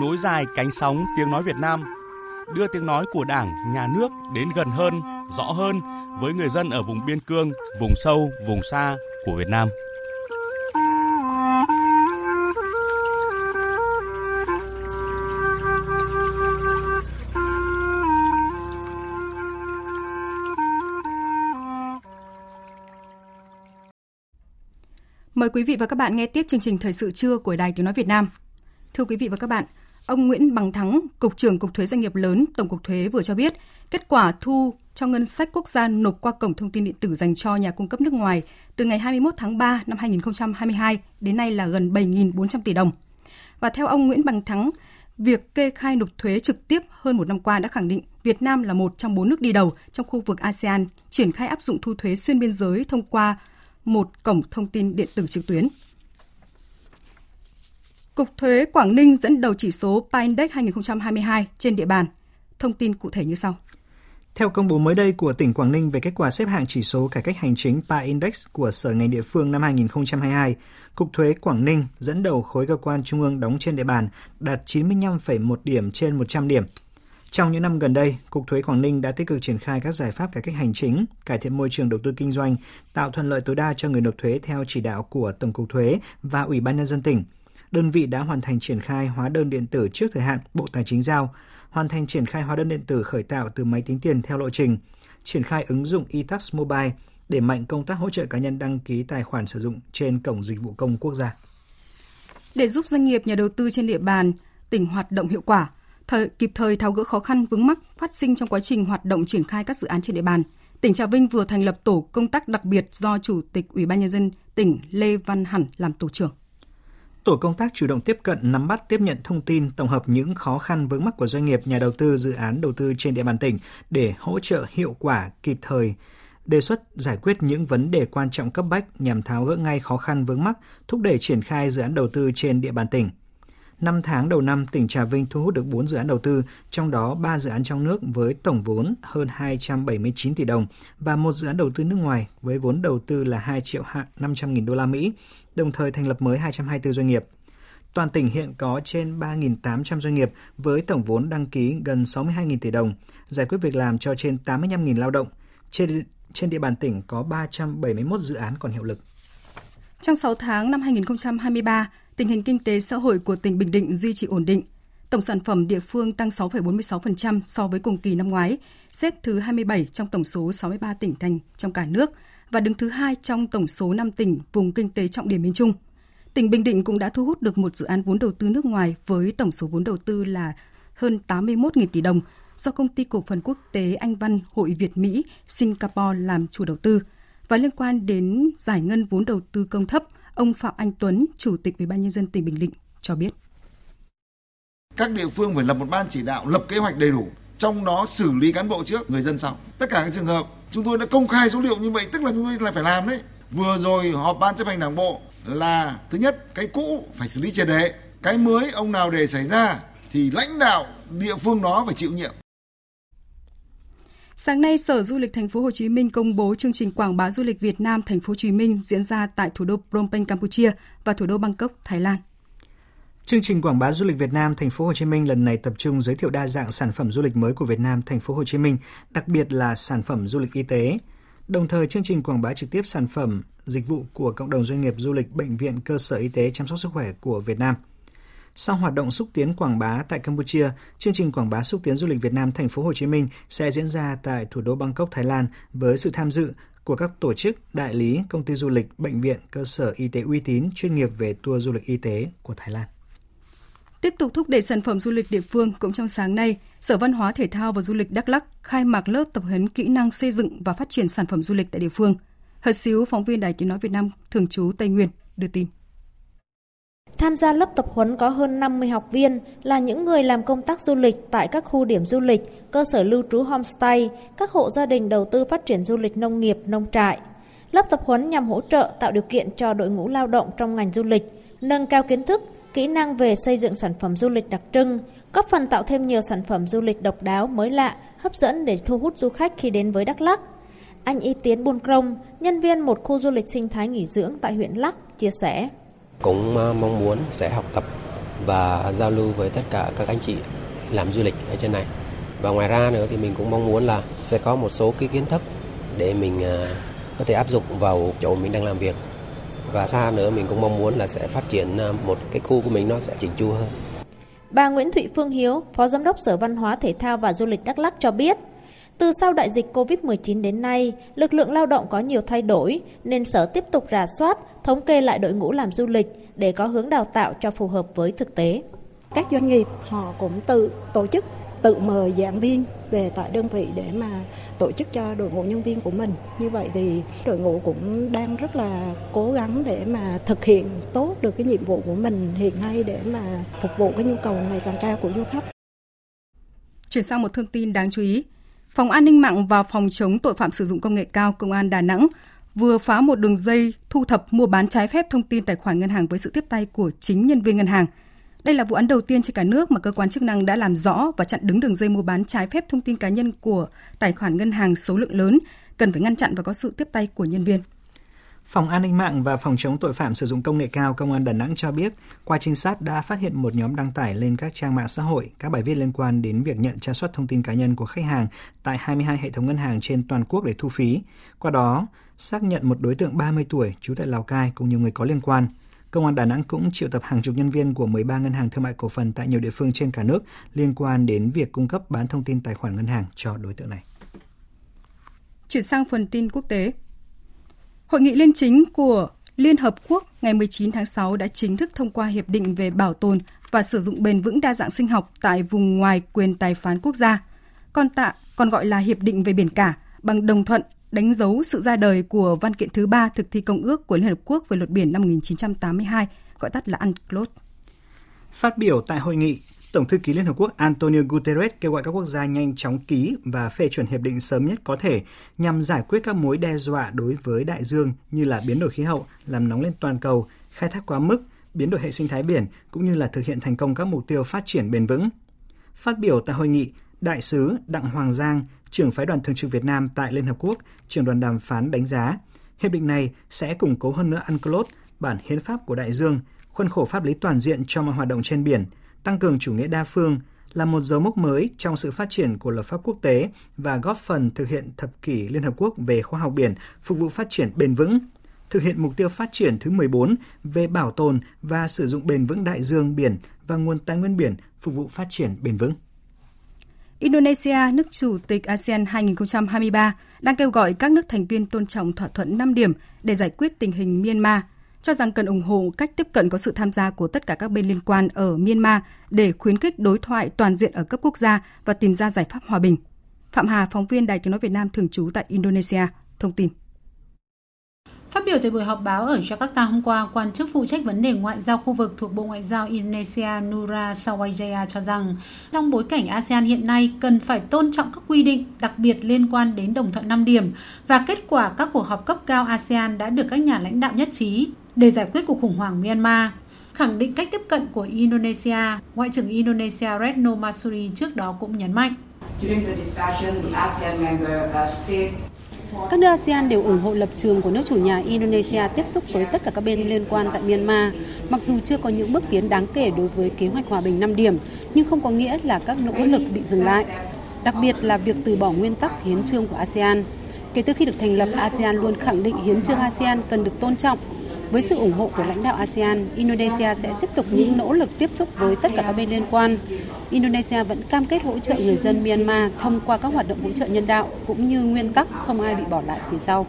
nối dài cánh sóng tiếng nói Việt Nam, đưa tiếng nói của Đảng, nhà nước đến gần hơn, rõ hơn với người dân ở vùng biên cương, vùng sâu, vùng xa của Việt Nam. Mời quý vị và các bạn nghe tiếp chương trình Thời sự trưa của Đài Tiếng Nói Việt Nam. Thưa quý vị và các bạn, ông Nguyễn Bằng Thắng, Cục trưởng Cục Thuế Doanh nghiệp lớn, Tổng cục Thuế vừa cho biết, kết quả thu cho ngân sách quốc gia nộp qua cổng thông tin điện tử dành cho nhà cung cấp nước ngoài từ ngày 21 tháng 3 năm 2022 đến nay là gần 7.400 tỷ đồng. Và theo ông Nguyễn Bằng Thắng, việc kê khai nộp thuế trực tiếp hơn một năm qua đã khẳng định Việt Nam là một trong bốn nước đi đầu trong khu vực ASEAN triển khai áp dụng thu thuế xuyên biên giới thông qua một cổng thông tin điện tử trực tuyến. Cục Thuế Quảng Ninh dẫn đầu chỉ số PA Index 2022 trên địa bàn. Thông tin cụ thể như sau. Theo công bố mới đây của tỉnh Quảng Ninh về kết quả xếp hạng chỉ số cải cách hành chính PA Index của Sở ngành địa phương năm 2022, Cục Thuế Quảng Ninh dẫn đầu khối cơ quan trung ương đóng trên địa bàn đạt 95,1 điểm trên 100 điểm. Trong những năm gần đây, Cục Thuế Quảng Ninh đã tích cực triển khai các giải pháp cải cách hành chính, cải thiện môi trường đầu tư kinh doanh, tạo thuận lợi tối đa cho người nộp thuế theo chỉ đạo của Tổng cục Thuế và Ủy ban nhân dân tỉnh. Đơn vị đã hoàn thành triển khai hóa đơn điện tử trước thời hạn Bộ Tài chính giao, hoàn thành triển khai hóa đơn điện tử khởi tạo từ máy tính tiền theo lộ trình, triển khai ứng dụng eTax Mobile để mạnh công tác hỗ trợ cá nhân đăng ký tài khoản sử dụng trên cổng dịch vụ công quốc gia. Để giúp doanh nghiệp nhà đầu tư trên địa bàn tỉnh hoạt động hiệu quả, thời, kịp thời tháo gỡ khó khăn vướng mắc phát sinh trong quá trình hoạt động triển khai các dự án trên địa bàn, tỉnh Trà Vinh vừa thành lập tổ công tác đặc biệt do Chủ tịch Ủy ban nhân dân tỉnh Lê Văn Hẳn làm tổ trưởng. Tổ công tác chủ động tiếp cận, nắm bắt, tiếp nhận thông tin, tổng hợp những khó khăn vướng mắc của doanh nghiệp, nhà đầu tư, dự án đầu tư trên địa bàn tỉnh để hỗ trợ hiệu quả kịp thời, đề xuất giải quyết những vấn đề quan trọng cấp bách nhằm tháo gỡ ngay khó khăn vướng mắc, thúc đẩy triển khai dự án đầu tư trên địa bàn tỉnh. 5 tháng đầu năm, tỉnh Trà Vinh thu hút được 4 dự án đầu tư, trong đó 3 dự án trong nước với tổng vốn hơn 279 tỷ đồng và một dự án đầu tư nước ngoài với vốn đầu tư là 2 triệu 500 nghìn đô la Mỹ, đồng thời thành lập mới 224 doanh nghiệp. Toàn tỉnh hiện có trên 3.800 doanh nghiệp với tổng vốn đăng ký gần 62.000 tỷ đồng, giải quyết việc làm cho trên 85.000 lao động. Trên, trên địa bàn tỉnh có 371 dự án còn hiệu lực. Trong 6 tháng năm 2023, tình hình kinh tế xã hội của tỉnh Bình Định duy trì ổn định. Tổng sản phẩm địa phương tăng 6,46% so với cùng kỳ năm ngoái, xếp thứ 27 trong tổng số 63 tỉnh thành trong cả nước và đứng thứ hai trong tổng số 5 tỉnh vùng kinh tế trọng điểm miền Trung. Tỉnh Bình Định cũng đã thu hút được một dự án vốn đầu tư nước ngoài với tổng số vốn đầu tư là hơn 81.000 tỷ đồng do công ty cổ phần quốc tế Anh Văn Hội Việt Mỹ Singapore làm chủ đầu tư và liên quan đến giải ngân vốn đầu tư công thấp, ông Phạm Anh Tuấn, Chủ tịch Ủy ban nhân dân tỉnh Bình Định cho biết. Các địa phương phải lập một ban chỉ đạo, lập kế hoạch đầy đủ, trong đó xử lý cán bộ trước, người dân sau. Tất cả các trường hợp chúng tôi đã công khai số liệu như vậy tức là chúng tôi là phải làm đấy. Vừa rồi họp ban chấp hành đảng bộ là thứ nhất cái cũ phải xử lý triệt để, cái mới ông nào để xảy ra thì lãnh đạo địa phương đó phải chịu nhiệm. Sáng nay, Sở Du lịch Thành phố Hồ Chí Minh công bố chương trình quảng bá du lịch Việt Nam Thành phố Hồ Chí Minh diễn ra tại thủ đô Phnom Penh, Campuchia và thủ đô Bangkok, Thái Lan. Chương trình quảng bá du lịch Việt Nam Thành phố Hồ Chí Minh lần này tập trung giới thiệu đa dạng sản phẩm du lịch mới của Việt Nam Thành phố Hồ Chí Minh, đặc biệt là sản phẩm du lịch y tế. Đồng thời chương trình quảng bá trực tiếp sản phẩm, dịch vụ của cộng đồng doanh nghiệp du lịch bệnh viện cơ sở y tế chăm sóc sức khỏe của Việt Nam. Sau hoạt động xúc tiến quảng bá tại Campuchia, chương trình quảng bá xúc tiến du lịch Việt Nam thành phố Hồ Chí Minh sẽ diễn ra tại thủ đô Bangkok, Thái Lan với sự tham dự của các tổ chức, đại lý, công ty du lịch, bệnh viện, cơ sở y tế uy tín chuyên nghiệp về tour du lịch y tế của Thái Lan. Tiếp tục thúc đẩy sản phẩm du lịch địa phương, cũng trong sáng nay, Sở Văn hóa Thể thao và Du lịch Đắk Lắk khai mạc lớp tập huấn kỹ năng xây dựng và phát triển sản phẩm du lịch tại địa phương. Hợp xíu, phóng viên Đài Tiếng Nói Việt Nam, thường trú Tây Nguyên, đưa tin. Tham gia lớp tập huấn có hơn 50 học viên là những người làm công tác du lịch tại các khu điểm du lịch, cơ sở lưu trú homestay, các hộ gia đình đầu tư phát triển du lịch nông nghiệp, nông trại. Lớp tập huấn nhằm hỗ trợ tạo điều kiện cho đội ngũ lao động trong ngành du lịch, nâng cao kiến thức, kỹ năng về xây dựng sản phẩm du lịch đặc trưng, góp phần tạo thêm nhiều sản phẩm du lịch độc đáo, mới lạ, hấp dẫn để thu hút du khách khi đến với Đắk Lắk. Anh Y Tiến Buôn Crông, nhân viên một khu du lịch sinh thái nghỉ dưỡng tại huyện Lắk, chia sẻ. Cũng ờ, mong muốn sẽ học tập và giao lưu với tất cả các anh chị làm du lịch ở trên này. Và ngoài ra nữa thì mình cũng mong muốn là sẽ có một số cái kiến thức để mình ờ, có thể áp dụng vào chỗ mình đang làm việc và xa nữa mình cũng mong muốn là sẽ phát triển ờ, một cái khu của mình nó sẽ chỉnh chu hơn. Bà Nguyễn Thụy Phương Hiếu, Phó Giám đốc Sở Văn hóa Thể thao và Du lịch Đắk Lắk cho biết, từ sau đại dịch COVID-19 đến nay, lực lượng lao động có nhiều thay đổi nên Sở tiếp tục rà soát, thống kê lại đội ngũ làm du lịch để có hướng đào tạo cho phù hợp với thực tế. Các doanh nghiệp họ cũng tự tổ chức, tự mời giảng viên về tại đơn vị để mà tổ chức cho đội ngũ nhân viên của mình. Như vậy thì đội ngũ cũng đang rất là cố gắng để mà thực hiện tốt được cái nhiệm vụ của mình hiện nay để mà phục vụ cái nhu cầu ngày càng cao của du khách. Chuyển sang một thông tin đáng chú ý. Phòng An ninh mạng và Phòng chống tội phạm sử dụng công nghệ cao Công an Đà Nẵng vừa phá một đường dây thu thập mua bán trái phép thông tin tài khoản ngân hàng với sự tiếp tay của chính nhân viên ngân hàng. Đây là vụ án đầu tiên trên cả nước mà cơ quan chức năng đã làm rõ và chặn đứng đường dây mua bán trái phép thông tin cá nhân của tài khoản ngân hàng số lượng lớn, cần phải ngăn chặn và có sự tiếp tay của nhân viên. Phòng An ninh mạng và Phòng chống tội phạm sử dụng công nghệ cao Công an Đà Nẵng cho biết, qua trinh sát đã phát hiện một nhóm đăng tải lên các trang mạng xã hội các bài viết liên quan đến việc nhận tra soát thông tin cá nhân của khách hàng tại 22 hệ thống ngân hàng trên toàn quốc để thu phí. Qua đó, xác nhận một đối tượng 30 tuổi trú tại Lào Cai cùng nhiều người có liên quan. Công an Đà Nẵng cũng triệu tập hàng chục nhân viên của 13 ngân hàng thương mại cổ phần tại nhiều địa phương trên cả nước liên quan đến việc cung cấp bán thông tin tài khoản ngân hàng cho đối tượng này. Chuyển sang phần tin quốc tế. Hội nghị liên chính của Liên Hợp Quốc ngày 19 tháng 6 đã chính thức thông qua Hiệp định về bảo tồn và sử dụng bền vững đa dạng sinh học tại vùng ngoài quyền tài phán quốc gia, còn tạ còn gọi là Hiệp định về biển cả, bằng đồng thuận đánh dấu sự ra đời của văn kiện thứ ba thực thi công ước của Liên Hợp Quốc về luật biển năm 1982, gọi tắt là UNCLOS. Phát biểu tại hội nghị, Tổng thư ký Liên Hợp Quốc Antonio Guterres kêu gọi các quốc gia nhanh chóng ký và phê chuẩn hiệp định sớm nhất có thể nhằm giải quyết các mối đe dọa đối với đại dương như là biến đổi khí hậu, làm nóng lên toàn cầu, khai thác quá mức, biến đổi hệ sinh thái biển cũng như là thực hiện thành công các mục tiêu phát triển bền vững. Phát biểu tại hội nghị, Đại sứ Đặng Hoàng Giang, trưởng phái đoàn thường trực Việt Nam tại Liên Hợp Quốc, trưởng đoàn đàm phán đánh giá, hiệp định này sẽ củng cố hơn nữa UNCLOS, bản hiến pháp của đại dương, khuôn khổ pháp lý toàn diện cho mọi hoạt động trên biển, tăng cường chủ nghĩa đa phương, là một dấu mốc mới trong sự phát triển của luật pháp quốc tế và góp phần thực hiện thập kỷ Liên Hợp Quốc về khoa học biển phục vụ phát triển bền vững, thực hiện mục tiêu phát triển thứ 14 về bảo tồn và sử dụng bền vững đại dương biển và nguồn tài nguyên biển phục vụ phát triển bền vững. Indonesia, nước chủ tịch ASEAN 2023, đang kêu gọi các nước thành viên tôn trọng thỏa thuận 5 điểm để giải quyết tình hình Myanmar, cho rằng cần ủng hộ cách tiếp cận có sự tham gia của tất cả các bên liên quan ở Myanmar để khuyến khích đối thoại toàn diện ở cấp quốc gia và tìm ra giải pháp hòa bình. Phạm Hà, phóng viên Đài tiếng nói Việt Nam thường trú tại Indonesia, thông tin. Phát biểu tại buổi họp báo ở Jakarta hôm qua, quan chức phụ trách vấn đề ngoại giao khu vực thuộc Bộ Ngoại giao Indonesia Nura Sawajaya cho rằng trong bối cảnh ASEAN hiện nay cần phải tôn trọng các quy định đặc biệt liên quan đến đồng thuận 5 điểm và kết quả các cuộc họp cấp cao ASEAN đã được các nhà lãnh đạo nhất trí để giải quyết cuộc khủng hoảng Myanmar. Khẳng định cách tiếp cận của Indonesia, Ngoại trưởng Indonesia Retno Marsudi trước đó cũng nhấn mạnh. Các nước ASEAN đều ủng hộ lập trường của nước chủ nhà Indonesia tiếp xúc với tất cả các bên liên quan tại Myanmar. Mặc dù chưa có những bước tiến đáng kể đối với kế hoạch hòa bình 5 điểm, nhưng không có nghĩa là các nỗ lực bị dừng lại. Đặc biệt là việc từ bỏ nguyên tắc hiến trương của ASEAN. Kể từ khi được thành lập, ASEAN luôn khẳng định hiến trương ASEAN cần được tôn trọng với sự ủng hộ của lãnh đạo ASEAN, Indonesia sẽ tiếp tục những nỗ lực tiếp xúc với tất cả các bên liên quan. Indonesia vẫn cam kết hỗ trợ người dân Myanmar thông qua các hoạt động hỗ trợ nhân đạo cũng như nguyên tắc không ai bị bỏ lại phía sau.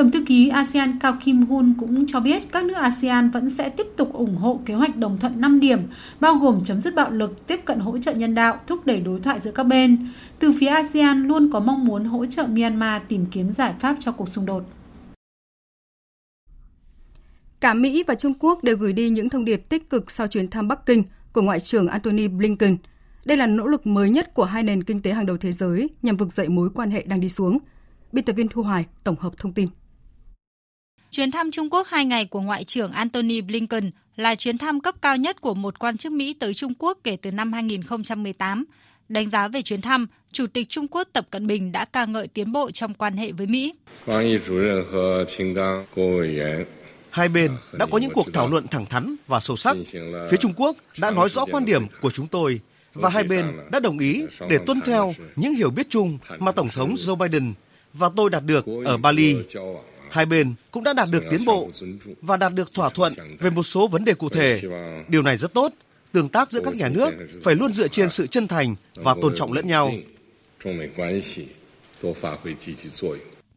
Tổng thư ký ASEAN Cao Kim Hun cũng cho biết các nước ASEAN vẫn sẽ tiếp tục ủng hộ kế hoạch đồng thuận 5 điểm, bao gồm chấm dứt bạo lực, tiếp cận hỗ trợ nhân đạo, thúc đẩy đối thoại giữa các bên. Từ phía ASEAN luôn có mong muốn hỗ trợ Myanmar tìm kiếm giải pháp cho cuộc xung đột. Cả Mỹ và Trung Quốc đều gửi đi những thông điệp tích cực sau chuyến thăm Bắc Kinh của Ngoại trưởng Antony Blinken. Đây là nỗ lực mới nhất của hai nền kinh tế hàng đầu thế giới nhằm vực dậy mối quan hệ đang đi xuống. Biên tập viên Thu Hoài tổng hợp thông tin. Chuyến thăm Trung Quốc hai ngày của Ngoại trưởng Antony Blinken là chuyến thăm cấp cao nhất của một quan chức Mỹ tới Trung Quốc kể từ năm 2018. Đánh giá về chuyến thăm, Chủ tịch Trung Quốc Tập Cận Bình đã ca ngợi tiến bộ trong quan hệ với Mỹ. Hai bên đã có những cuộc thảo luận thẳng thắn và sâu sắc. Phía Trung Quốc đã nói rõ quan điểm của chúng tôi và hai bên đã đồng ý để tuân theo những hiểu biết chung mà Tổng thống Joe Biden và tôi đạt được ở Bali Hai bên cũng đã đạt được tiến bộ và đạt được thỏa thuận về một số vấn đề cụ thể. Điều này rất tốt. Tương tác giữa các nhà nước phải luôn dựa trên sự chân thành và tôn trọng lẫn nhau.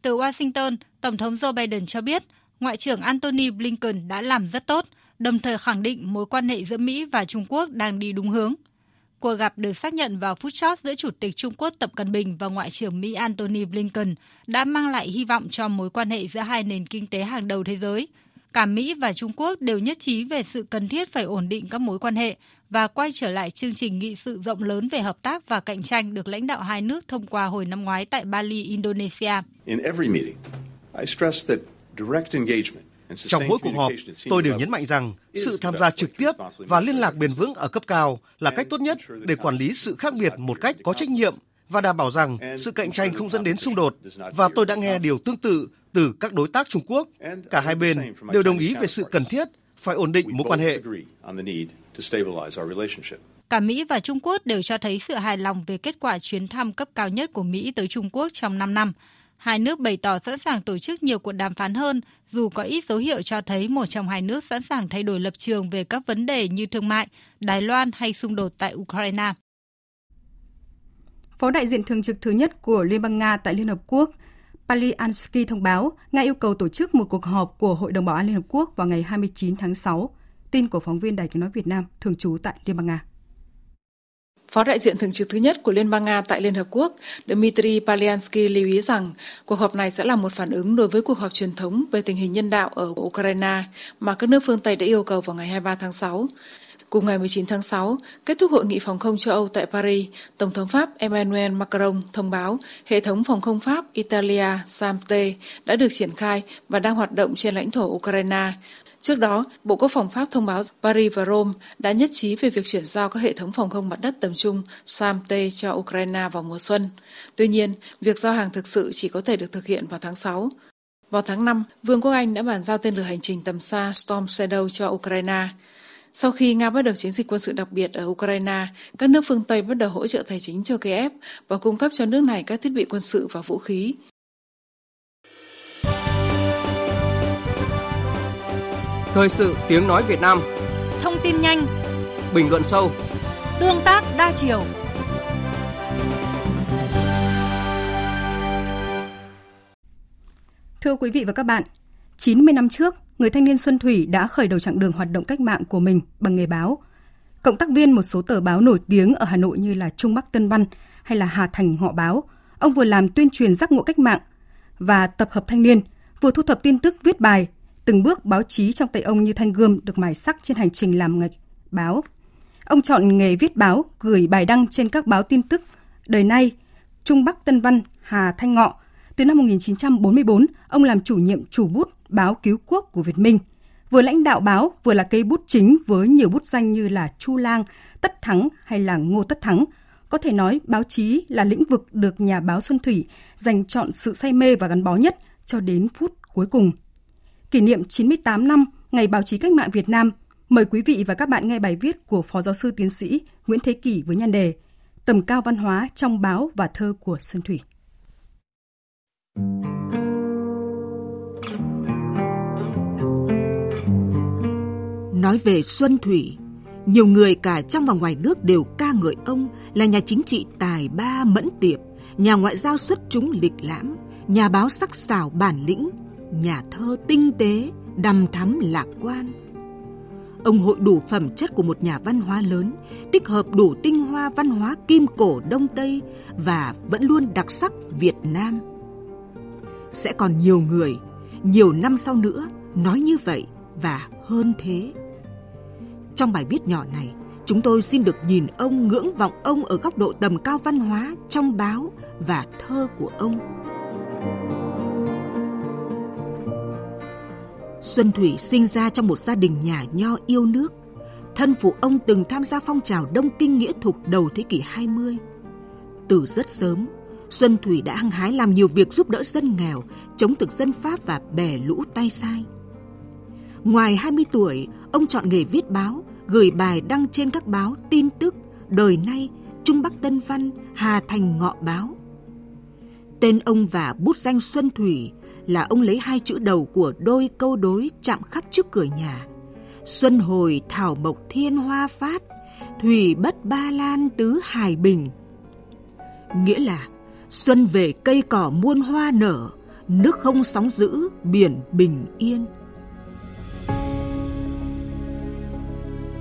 Từ Washington, Tổng thống Joe Biden cho biết Ngoại trưởng Antony Blinken đã làm rất tốt, đồng thời khẳng định mối quan hệ giữa Mỹ và Trung Quốc đang đi đúng hướng. Cuộc gặp được xác nhận vào phút chót giữa Chủ tịch Trung Quốc Tập Cận Bình và Ngoại trưởng Mỹ Antony Blinken đã mang lại hy vọng cho mối quan hệ giữa hai nền kinh tế hàng đầu thế giới. Cả Mỹ và Trung Quốc đều nhất trí về sự cần thiết phải ổn định các mối quan hệ và quay trở lại chương trình nghị sự rộng lớn về hợp tác và cạnh tranh được lãnh đạo hai nước thông qua hồi năm ngoái tại Bali, Indonesia. In every meeting, I stress that direct engagement trong mỗi cuộc họp, tôi đều nhấn mạnh rằng sự tham gia trực tiếp và liên lạc bền vững ở cấp cao là cách tốt nhất để quản lý sự khác biệt một cách có trách nhiệm và đảm bảo rằng sự cạnh tranh không dẫn đến xung đột. Và tôi đã nghe điều tương tự từ các đối tác Trung Quốc. Cả hai bên đều đồng ý về sự cần thiết phải ổn định mối quan hệ. Cả Mỹ và Trung Quốc đều cho thấy sự hài lòng về kết quả chuyến thăm cấp cao nhất của Mỹ tới Trung Quốc trong 5 năm. Hai nước bày tỏ sẵn sàng tổ chức nhiều cuộc đàm phán hơn, dù có ít dấu hiệu cho thấy một trong hai nước sẵn sàng thay đổi lập trường về các vấn đề như thương mại, Đài Loan hay xung đột tại Ukraine. Phó đại diện thường trực thứ nhất của Liên bang Nga tại Liên Hợp Quốc, Palyansky thông báo Nga yêu cầu tổ chức một cuộc họp của Hội đồng Bảo an Liên Hợp Quốc vào ngày 29 tháng 6. Tin của phóng viên Đài tiếng nói Việt Nam thường trú tại Liên bang Nga. Phó đại diện thường trực thứ nhất của Liên bang Nga tại Liên Hợp Quốc, Dmitry Palyansky lưu ý rằng cuộc họp này sẽ là một phản ứng đối với cuộc họp truyền thống về tình hình nhân đạo ở Ukraine mà các nước phương Tây đã yêu cầu vào ngày 23 tháng 6. Cùng ngày 19 tháng 6, kết thúc hội nghị phòng không châu Âu tại Paris, Tổng thống Pháp Emmanuel Macron thông báo hệ thống phòng không Pháp Italia SAMTE đã được triển khai và đang hoạt động trên lãnh thổ Ukraine. Trước đó, Bộ Quốc phòng Pháp thông báo Paris và Rome đã nhất trí về việc chuyển giao các hệ thống phòng không mặt đất tầm trung SAMTE cho Ukraine vào mùa xuân. Tuy nhiên, việc giao hàng thực sự chỉ có thể được thực hiện vào tháng 6. Vào tháng 5, Vương quốc Anh đã bàn giao tên lửa hành trình tầm xa Storm Shadow cho Ukraine. Sau khi Nga bắt đầu chiến dịch quân sự đặc biệt ở Ukraine, các nước phương Tây bắt đầu hỗ trợ tài chính cho Kiev và cung cấp cho nước này các thiết bị quân sự và vũ khí. Thời sự tiếng nói Việt Nam. Thông tin nhanh. Bình luận sâu. Tương tác đa chiều. Thưa quý vị và các bạn, 90 năm trước, người thanh niên Xuân Thủy đã khởi đầu chặng đường hoạt động cách mạng của mình bằng nghề báo. Cộng tác viên một số tờ báo nổi tiếng ở Hà Nội như là Trung Bắc Tân Văn hay là Hà Thành Họ Báo, ông vừa làm tuyên truyền giác ngộ cách mạng và tập hợp thanh niên, vừa thu thập tin tức viết bài, từng bước báo chí trong tay ông như thanh gươm được mài sắc trên hành trình làm nghề báo. Ông chọn nghề viết báo, gửi bài đăng trên các báo tin tức Đời nay, Trung Bắc Tân Văn, Hà Thanh Ngọ. Từ năm 1944, ông làm chủ nhiệm chủ bút báo Cứu Quốc của Việt Minh. Vừa lãnh đạo báo, vừa là cây bút chính với nhiều bút danh như là Chu Lang, Tất Thắng hay là Ngô Tất Thắng. Có thể nói báo chí là lĩnh vực được nhà báo Xuân Thủy dành chọn sự say mê và gắn bó nhất cho đến phút cuối cùng. Kỷ niệm 98 năm Ngày Báo chí Cách mạng Việt Nam, mời quý vị và các bạn nghe bài viết của Phó Giáo sư Tiến sĩ Nguyễn Thế Kỷ với nhan đề Tầm cao văn hóa trong báo và thơ của Xuân Thủy. Nói về Xuân Thủy, nhiều người cả trong và ngoài nước đều ca ngợi ông là nhà chính trị tài ba mẫn tiệp, nhà ngoại giao xuất chúng lịch lãm, nhà báo sắc sảo bản lĩnh, nhà thơ tinh tế, đằm thắm lạc quan. Ông hội đủ phẩm chất của một nhà văn hóa lớn, tích hợp đủ tinh hoa văn hóa kim cổ Đông Tây và vẫn luôn đặc sắc Việt Nam. Sẽ còn nhiều người, nhiều năm sau nữa nói như vậy và hơn thế. Trong bài viết nhỏ này, chúng tôi xin được nhìn ông ngưỡng vọng ông ở góc độ tầm cao văn hóa trong báo và thơ của ông. Xuân Thủy sinh ra trong một gia đình nhà nho yêu nước. Thân phụ ông từng tham gia phong trào Đông Kinh Nghĩa Thục đầu thế kỷ 20. Từ rất sớm, Xuân Thủy đã hăng hái làm nhiều việc giúp đỡ dân nghèo, chống thực dân Pháp và bè lũ tay sai. Ngoài 20 tuổi, ông chọn nghề viết báo, gửi bài đăng trên các báo tin tức, đời nay, Trung Bắc Tân Văn, Hà Thành Ngọ Báo. Tên ông và bút danh Xuân Thủy là ông lấy hai chữ đầu của đôi câu đối chạm khắc trước cửa nhà. Xuân hồi thảo mộc thiên hoa phát, thủy bất ba lan tứ hài bình. Nghĩa là xuân về cây cỏ muôn hoa nở, nước không sóng dữ, biển bình yên.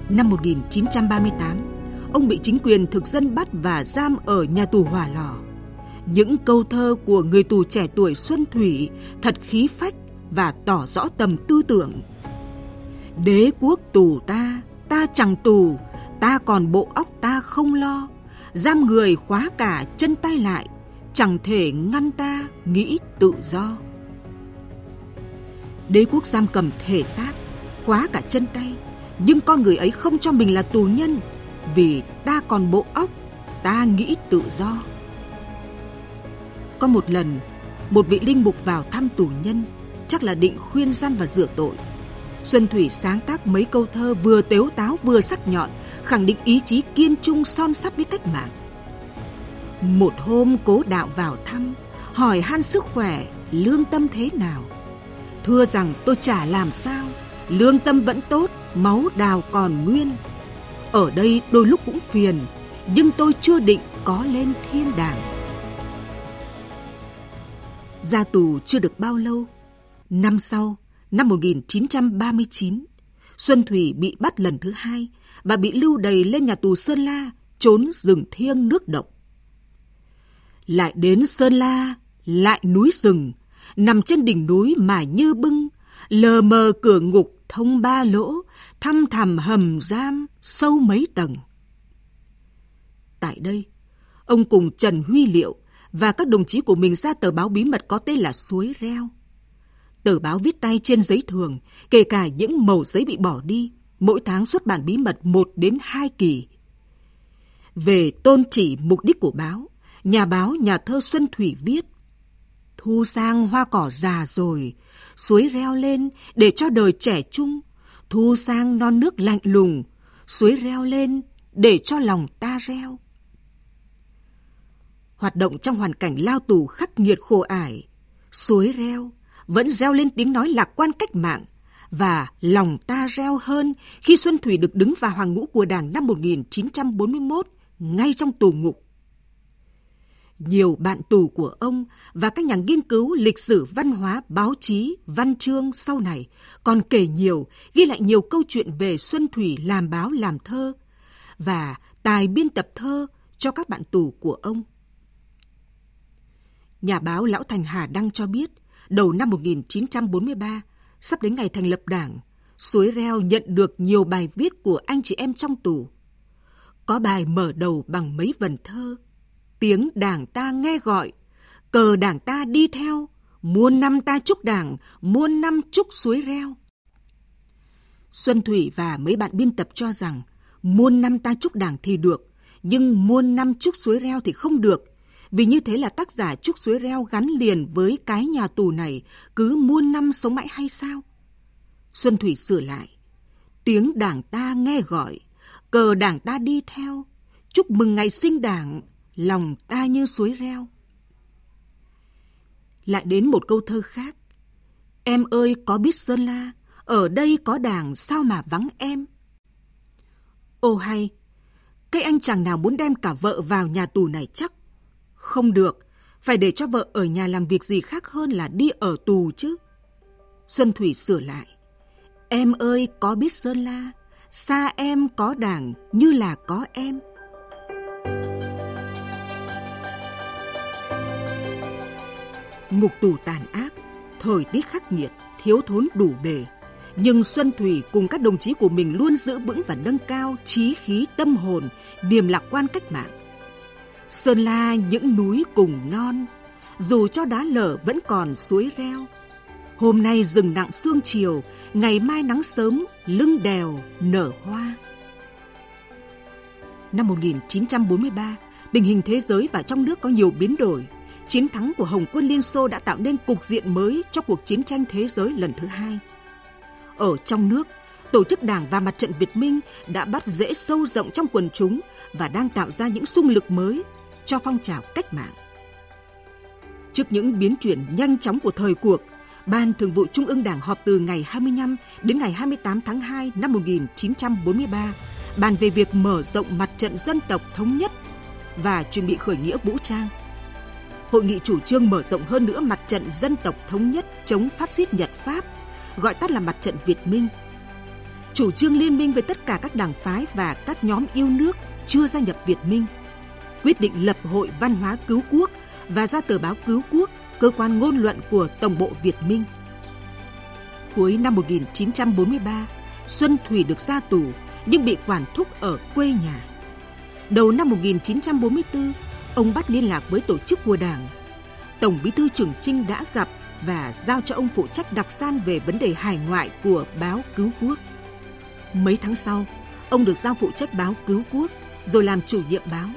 Năm 1938, ông bị chính quyền thực dân bắt và giam ở nhà tù hỏa lò. Những câu thơ của người tù trẻ tuổi Xuân Thủy thật khí phách và tỏ rõ tầm tư tưởng. Đế quốc tù ta, ta chẳng tù, ta còn bộ óc ta không lo, giam người khóa cả chân tay lại, chẳng thể ngăn ta nghĩ tự do. Đế quốc giam cầm thể xác, khóa cả chân tay, nhưng con người ấy không cho mình là tù nhân vì ta còn bộ óc, ta nghĩ tự do. Có một lần, một vị linh mục vào thăm tù nhân, chắc là định khuyên răn và rửa tội. Xuân Thủy sáng tác mấy câu thơ vừa tếu táo vừa sắc nhọn, khẳng định ý chí kiên trung son sắt với cách mạng. Một hôm cố đạo vào thăm, hỏi han sức khỏe, lương tâm thế nào. Thưa rằng tôi chả làm sao, lương tâm vẫn tốt, máu đào còn nguyên. Ở đây đôi lúc cũng phiền, nhưng tôi chưa định có lên thiên đàng. Ra tù chưa được bao lâu, năm sau, năm 1939, Xuân Thủy bị bắt lần thứ hai và bị lưu đầy lên nhà tù Sơn La, trốn rừng thiêng nước độc. Lại đến Sơn La, lại núi rừng, nằm trên đỉnh núi mà như bưng, lờ mờ cửa ngục thông ba lỗ, thăm thẳm hầm giam sâu mấy tầng. Tại đây, ông cùng Trần Huy Liệu và các đồng chí của mình ra tờ báo bí mật có tên là Suối Reo. Tờ báo viết tay trên giấy thường, kể cả những màu giấy bị bỏ đi, mỗi tháng xuất bản bí mật một đến hai kỳ. Về tôn chỉ mục đích của báo, nhà báo nhà thơ Xuân Thủy viết Thu sang hoa cỏ già rồi, suối reo lên để cho đời trẻ trung, thu sang non nước lạnh lùng, suối reo lên để cho lòng ta reo. Hoạt động trong hoàn cảnh lao tù khắc nghiệt khổ ải, suối reo vẫn reo lên tiếng nói lạc quan cách mạng và lòng ta reo hơn khi Xuân Thủy được đứng vào hàng ngũ của Đảng năm 1941 ngay trong tù ngục. Nhiều bạn tù của ông và các nhà nghiên cứu lịch sử văn hóa, báo chí, văn chương sau này còn kể nhiều, ghi lại nhiều câu chuyện về Xuân Thủy làm báo làm thơ và tài biên tập thơ cho các bạn tù của ông. Nhà báo Lão Thành Hà Đăng cho biết, đầu năm 1943, sắp đến ngày thành lập đảng, Suối Reo nhận được nhiều bài viết của anh chị em trong tù. Có bài mở đầu bằng mấy vần thơ. Tiếng đảng ta nghe gọi, cờ đảng ta đi theo, muôn năm ta chúc đảng, muôn năm chúc suối reo. Xuân Thủy và mấy bạn biên tập cho rằng muôn năm ta chúc đảng thì được, nhưng muôn năm chúc suối reo thì không được vì như thế là tác giả Trúc Suối Reo gắn liền với cái nhà tù này cứ muôn năm sống mãi hay sao? Xuân Thủy sửa lại. Tiếng đảng ta nghe gọi, cờ đảng ta đi theo, chúc mừng ngày sinh đảng, lòng ta như suối reo. Lại đến một câu thơ khác. Em ơi có biết Sơn La, ở đây có đảng sao mà vắng em? Ô hay, cái anh chàng nào muốn đem cả vợ vào nhà tù này chắc không được, phải để cho vợ ở nhà làm việc gì khác hơn là đi ở tù chứ. Xuân Thủy sửa lại. Em ơi có biết Sơn La, xa em có đảng như là có em. Ngục tù tàn ác, thời tiết khắc nghiệt, thiếu thốn đủ bề. Nhưng Xuân Thủy cùng các đồng chí của mình luôn giữ vững và nâng cao trí khí tâm hồn, niềm lạc quan cách mạng Sơn La những núi cùng non, dù cho đá lở vẫn còn suối reo. Hôm nay rừng nặng sương chiều, ngày mai nắng sớm, lưng đèo nở hoa. Năm 1943, tình hình thế giới và trong nước có nhiều biến đổi. Chiến thắng của Hồng quân Liên Xô đã tạo nên cục diện mới cho cuộc chiến tranh thế giới lần thứ hai. Ở trong nước, tổ chức đảng và mặt trận Việt Minh đã bắt dễ sâu rộng trong quần chúng và đang tạo ra những xung lực mới cho phong trào cách mạng. Trước những biến chuyển nhanh chóng của thời cuộc, Ban Thường vụ Trung ương Đảng họp từ ngày 25 đến ngày 28 tháng 2 năm 1943 bàn về việc mở rộng mặt trận dân tộc thống nhất và chuẩn bị khởi nghĩa vũ trang. Hội nghị chủ trương mở rộng hơn nữa mặt trận dân tộc thống nhất chống phát xít Nhật Pháp, gọi tắt là mặt trận Việt Minh. Chủ trương liên minh với tất cả các đảng phái và các nhóm yêu nước chưa gia nhập Việt Minh – quyết định lập Hội Văn hóa Cứu Quốc và ra tờ báo Cứu Quốc, cơ quan ngôn luận của Tổng bộ Việt Minh. Cuối năm 1943, Xuân Thủy được ra tù nhưng bị quản thúc ở quê nhà. Đầu năm 1944, ông bắt liên lạc với tổ chức của Đảng. Tổng Bí thư Trường Trinh đã gặp và giao cho ông phụ trách đặc san về vấn đề hải ngoại của báo Cứu Quốc. Mấy tháng sau, ông được giao phụ trách báo Cứu Quốc, rồi làm chủ nhiệm báo.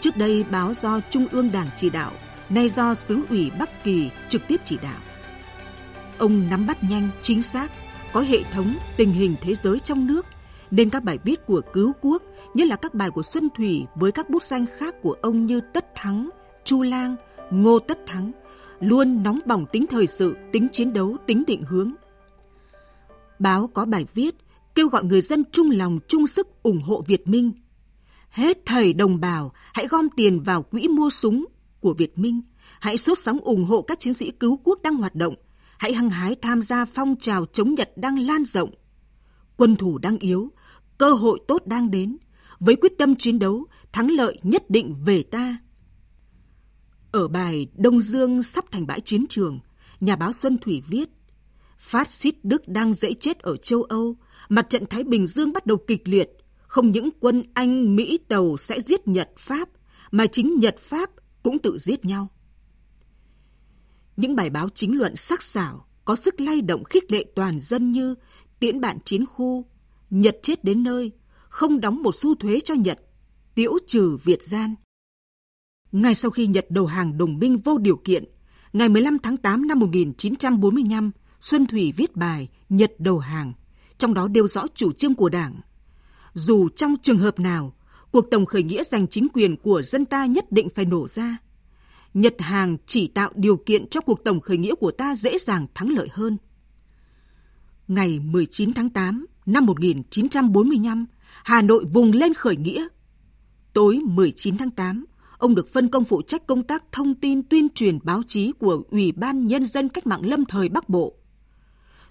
Trước đây báo do Trung ương Đảng chỉ đạo, nay do xứ ủy Bắc Kỳ trực tiếp chỉ đạo. Ông nắm bắt nhanh, chính xác, có hệ thống tình hình thế giới trong nước, nên các bài viết của Cứu Quốc, nhất là các bài của Xuân Thủy với các bút danh khác của ông như Tất Thắng, Chu Lang, Ngô Tất Thắng, luôn nóng bỏng tính thời sự, tính chiến đấu, tính định hướng. Báo có bài viết kêu gọi người dân chung lòng chung sức ủng hộ Việt Minh. Hết thầy đồng bào, hãy gom tiền vào quỹ mua súng của Việt Minh. Hãy sốt sóng ủng hộ các chiến sĩ cứu quốc đang hoạt động. Hãy hăng hái tham gia phong trào chống Nhật đang lan rộng. Quân thủ đang yếu, cơ hội tốt đang đến. Với quyết tâm chiến đấu, thắng lợi nhất định về ta. Ở bài Đông Dương sắp thành bãi chiến trường, nhà báo Xuân Thủy viết Phát xít Đức đang dễ chết ở châu Âu, mặt trận Thái Bình Dương bắt đầu kịch liệt. Không những quân Anh, Mỹ, Tàu sẽ giết Nhật, Pháp, mà chính Nhật, Pháp cũng tự giết nhau. Những bài báo chính luận sắc sảo, có sức lay động khích lệ toàn dân như tiễn bạn chiến khu, Nhật chết đến nơi, không đóng một xu thuế cho Nhật, tiễu trừ Việt gian. Ngay sau khi Nhật đầu hàng đồng minh vô điều kiện, ngày 15 tháng 8 năm 1945, Xuân Thủy viết bài Nhật đầu hàng, trong đó nêu rõ chủ trương của Đảng. Dù trong trường hợp nào, cuộc tổng khởi nghĩa giành chính quyền của dân ta nhất định phải nổ ra. Nhật hàng chỉ tạo điều kiện cho cuộc tổng khởi nghĩa của ta dễ dàng thắng lợi hơn. Ngày 19 tháng 8 năm 1945, Hà Nội vùng lên khởi nghĩa. Tối 19 tháng 8, ông được phân công phụ trách công tác thông tin tuyên truyền báo chí của Ủy ban Nhân dân Cách mạng lâm thời Bắc Bộ.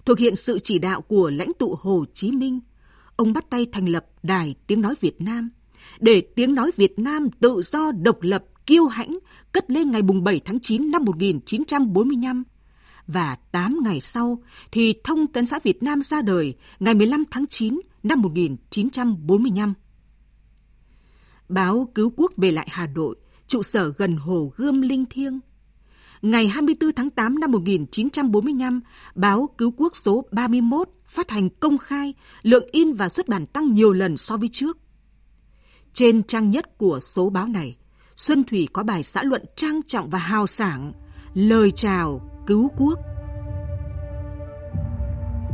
Thực hiện sự chỉ đạo của lãnh tụ Hồ Chí Minh, ông bắt tay thành lập Đài Tiếng Nói Việt Nam, để Tiếng Nói Việt Nam tự do độc lập kiêu hãnh cất lên ngày 7 tháng 9 năm 1945 và 8 ngày sau thì Thông tấn xã Việt Nam ra đời ngày 15 tháng 9 năm 1945. Báo Cứu Quốc về lại Hà Nội, trụ sở gần Hồ Gươm Linh Thiêng. Ngày 24 tháng 8 năm 1945, báo Cứu Quốc số 31 phát hành công khai, lượng in và xuất bản tăng nhiều lần so với trước. Trên trang nhất của số báo này, Xuân Thủy có bài xã luận trang trọng và hào sảng, lời chào cứu quốc.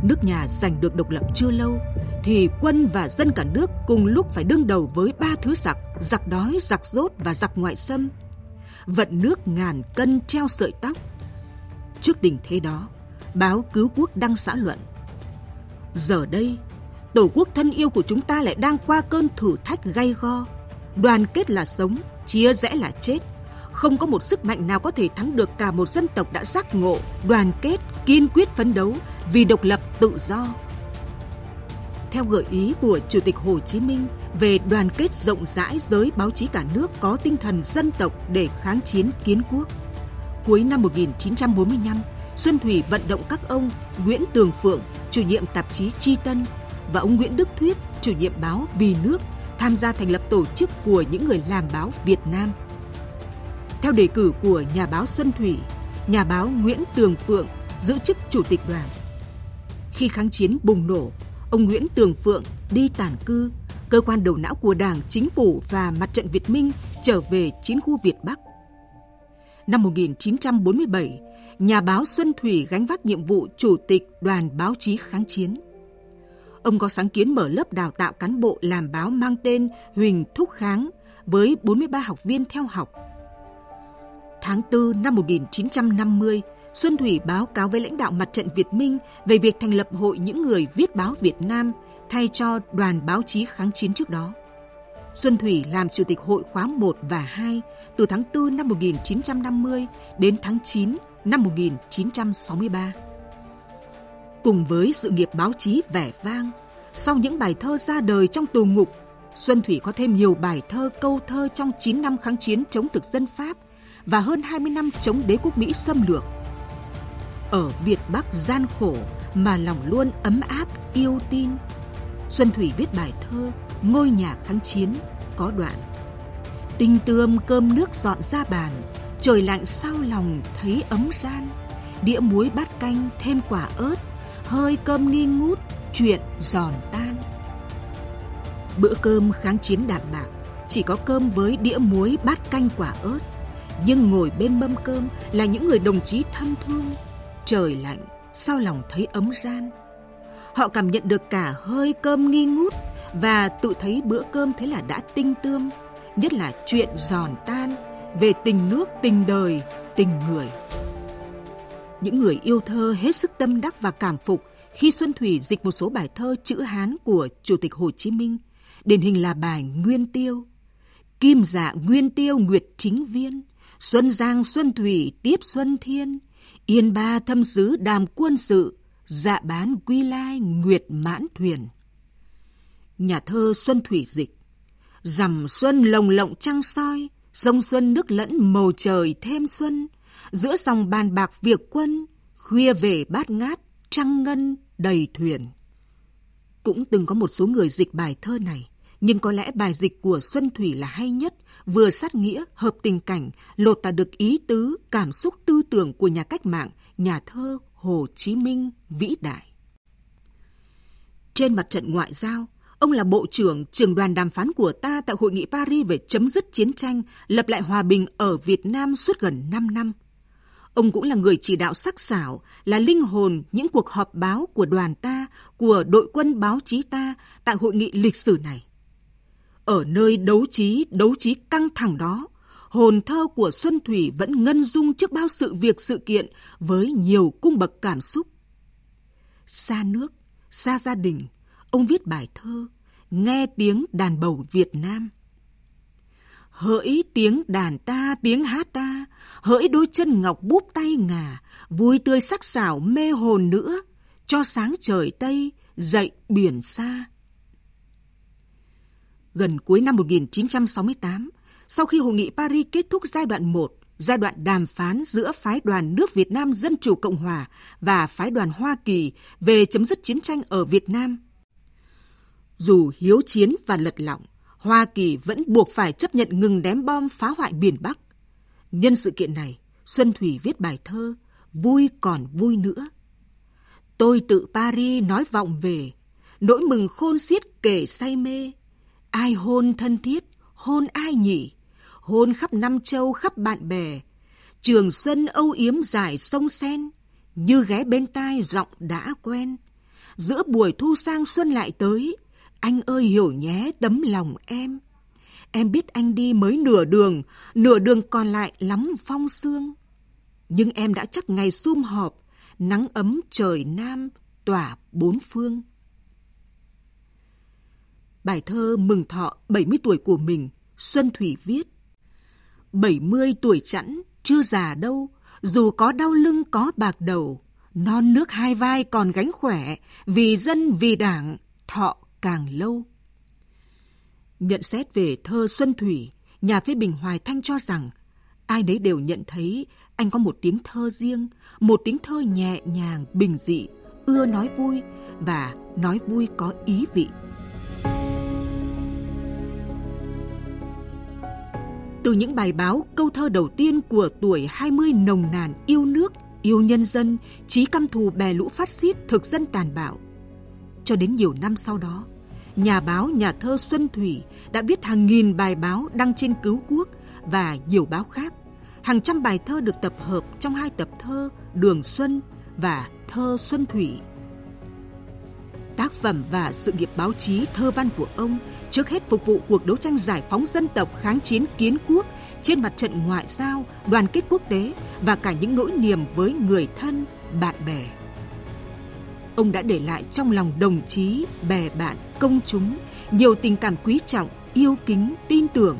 Nước nhà giành được độc lập chưa lâu, thì quân và dân cả nước cùng lúc phải đương đầu với ba thứ giặc, giặc đói, giặc rốt và giặc ngoại xâm. Vận nước ngàn cân treo sợi tóc. Trước tình thế đó, báo cứu quốc đăng xã luận. Giờ đây, Tổ quốc thân yêu của chúng ta lại đang qua cơn thử thách gay go. Đoàn kết là sống, chia rẽ là chết. Không có một sức mạnh nào có thể thắng được cả một dân tộc đã giác ngộ, đoàn kết, kiên quyết phấn đấu vì độc lập tự do. Theo gợi ý của Chủ tịch Hồ Chí Minh về đoàn kết rộng rãi giới báo chí cả nước có tinh thần dân tộc để kháng chiến kiến quốc. Cuối năm 1945, Xuân Thủy vận động các ông Nguyễn Tường Phượng, chủ nhiệm tạp chí Tri Tân và ông Nguyễn Đức Thuyết, chủ nhiệm báo Vì nước, tham gia thành lập tổ chức của những người làm báo Việt Nam. Theo đề cử của nhà báo Xuân Thủy, nhà báo Nguyễn Tường Phượng giữ chức chủ tịch đoàn. Khi kháng chiến bùng nổ, ông Nguyễn Tường Phượng đi tản cư, cơ quan đầu não của Đảng, Chính phủ và Mặt trận Việt Minh trở về chiến khu Việt Bắc. Năm 1947, nhà báo Xuân Thủy gánh vác nhiệm vụ chủ tịch đoàn báo chí kháng chiến ông có sáng kiến mở lớp đào tạo cán bộ làm báo mang tên Huỳnh Thúc Kháng với 43 học viên theo học. Tháng 4 năm 1950, Xuân Thủy báo cáo với lãnh đạo mặt trận Việt Minh về việc thành lập Hội những người viết báo Việt Nam thay cho đoàn báo chí kháng chiến trước đó. Xuân Thủy làm chủ tịch hội khóa 1 và 2 từ tháng 4 năm 1950 đến tháng 9 năm 1963. Cùng với sự nghiệp báo chí vẻ vang, sau những bài thơ ra đời trong tù ngục, Xuân Thủy có thêm nhiều bài thơ câu thơ trong 9 năm kháng chiến chống thực dân Pháp và hơn 20 năm chống đế quốc Mỹ xâm lược. Ở Việt Bắc gian khổ mà lòng luôn ấm áp yêu tin. Xuân Thủy viết bài thơ Ngôi nhà kháng chiến có đoạn Tinh tươm cơm nước dọn ra bàn Trời lạnh sao lòng thấy ấm gian đĩa muối bát canh thêm quả ớt, hơi cơm nghi ngút, chuyện giòn tan. Bữa cơm kháng chiến đạm bạc, chỉ có cơm với đĩa muối bát canh quả ớt. Nhưng ngồi bên mâm cơm là những người đồng chí thân thương. Trời lạnh, sao lòng thấy ấm gian. Họ cảm nhận được cả hơi cơm nghi ngút và tự thấy bữa cơm thế là đã tinh tươm, nhất là chuyện giòn tan về tình nước, tình đời, tình người. Những người yêu thơ hết sức tâm đắc và cảm phục khi Xuân Thủy dịch một số bài thơ chữ Hán của Chủ tịch Hồ Chí Minh, điển hình là bài Nguyên Tiêu. Kim dạ Nguyên Tiêu Nguyệt Chính Viên, Xuân Giang Xuân Thủy tiếp Xuân Thiên, Yên Ba thâm sứ đàm quân sự, dạ bán quy lai Nguyệt Mãn Thuyền. Nhà thơ Xuân Thủy dịch, rằm xuân lồng lộng trăng soi, sông xuân nước lẫn màu trời thêm xuân, giữa dòng bàn bạc việc quân, khuya về bát ngát, trăng ngân đầy thuyền. Cũng từng có một số người dịch bài thơ này, nhưng có lẽ bài dịch của Xuân Thủy là hay nhất, vừa sát nghĩa, hợp tình cảnh, lột tả được ý tứ, cảm xúc tư tưởng của nhà cách mạng, nhà thơ Hồ Chí Minh vĩ đại. Trên mặt trận ngoại giao, ông là bộ trưởng trưởng đoàn đàm phán của ta tại hội nghị Paris về chấm dứt chiến tranh, lập lại hòa bình ở Việt Nam suốt gần 5 năm. Ông cũng là người chỉ đạo sắc sảo, là linh hồn những cuộc họp báo của đoàn ta, của đội quân báo chí ta tại hội nghị lịch sử này. Ở nơi đấu trí, đấu trí căng thẳng đó, hồn thơ của Xuân Thủy vẫn ngân dung trước bao sự việc sự kiện với nhiều cung bậc cảm xúc. Xa nước, xa gia đình, ông viết bài thơ Nghe tiếng đàn bầu Việt Nam. Hỡi tiếng đàn ta, tiếng hát ta, hỡi đôi chân ngọc búp tay ngà, vui tươi sắc sảo mê hồn nữa, cho sáng trời Tây, dậy biển xa. Gần cuối năm 1968, sau khi Hội nghị Paris kết thúc giai đoạn 1, giai đoạn đàm phán giữa phái đoàn nước Việt Nam Dân Chủ Cộng Hòa và phái đoàn Hoa Kỳ về chấm dứt chiến tranh ở Việt Nam. Dù hiếu chiến và lật lọng, Hoa Kỳ vẫn buộc phải chấp nhận ngừng ném bom phá hoại biển Bắc. Nhân sự kiện này, Xuân Thủy viết bài thơ Vui còn vui nữa. Tôi tự Paris nói vọng về, nỗi mừng khôn xiết kể say mê. Ai hôn thân thiết, hôn ai nhỉ? Hôn khắp năm châu khắp bạn bè. Trường xuân âu yếm dài sông sen, như ghé bên tai giọng đã quen. Giữa buổi thu sang xuân lại tới, anh ơi hiểu nhé tấm lòng em. Em biết anh đi mới nửa đường, nửa đường còn lại lắm phong sương. Nhưng em đã chắc ngày sum họp, nắng ấm trời nam tỏa bốn phương. Bài thơ mừng thọ 70 tuổi của mình, Xuân Thủy viết. 70 tuổi chẵn, chưa già đâu, dù có đau lưng có bạc đầu, non nước hai vai còn gánh khỏe, vì dân vì đảng, thọ càng lâu. Nhận xét về thơ Xuân Thủy, nhà phê bình Hoài Thanh cho rằng ai nấy đều nhận thấy anh có một tiếng thơ riêng, một tiếng thơ nhẹ nhàng, bình dị, ưa nói vui và nói vui có ý vị. Từ những bài báo câu thơ đầu tiên của tuổi 20 nồng nàn yêu nước, yêu nhân dân, trí căm thù bè lũ phát xít thực dân tàn bạo. Cho đến nhiều năm sau đó, nhà báo nhà thơ Xuân Thủy đã viết hàng nghìn bài báo đăng trên Cứu Quốc và nhiều báo khác. Hàng trăm bài thơ được tập hợp trong hai tập thơ Đường Xuân và Thơ Xuân Thủy. Tác phẩm và sự nghiệp báo chí thơ văn của ông trước hết phục vụ cuộc đấu tranh giải phóng dân tộc kháng chiến kiến quốc trên mặt trận ngoại giao, đoàn kết quốc tế và cả những nỗi niềm với người thân, bạn bè ông đã để lại trong lòng đồng chí, bè bạn, công chúng nhiều tình cảm quý trọng, yêu kính, tin tưởng.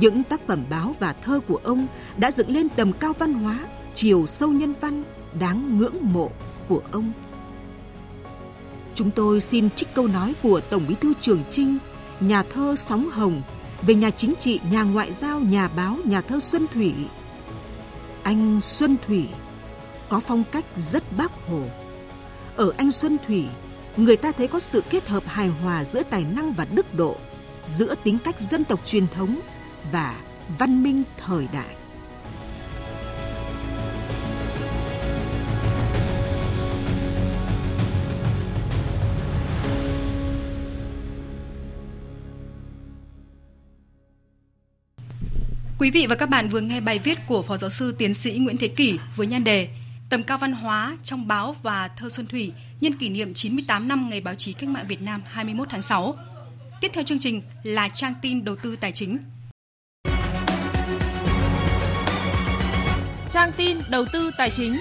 Những tác phẩm báo và thơ của ông đã dựng lên tầm cao văn hóa, chiều sâu nhân văn, đáng ngưỡng mộ của ông. Chúng tôi xin trích câu nói của Tổng Bí thư Trường Trinh, nhà thơ Sóng Hồng về nhà chính trị, nhà ngoại giao, nhà báo, nhà thơ Xuân Thủy. Anh Xuân Thủy có phong cách rất bác hồ ở anh Xuân Thủy, người ta thấy có sự kết hợp hài hòa giữa tài năng và đức độ, giữa tính cách dân tộc truyền thống và văn minh thời đại. Quý vị và các bạn vừa nghe bài viết của Phó Giáo sư Tiến sĩ Nguyễn Thế Kỷ với nhan đề Tầm cao văn hóa trong báo và thơ Xuân Thủy nhân kỷ niệm 98 năm Ngày báo chí cách mạng Việt Nam 21 tháng 6. Tiếp theo chương trình là trang tin đầu tư tài chính. Trang tin đầu tư tài chính.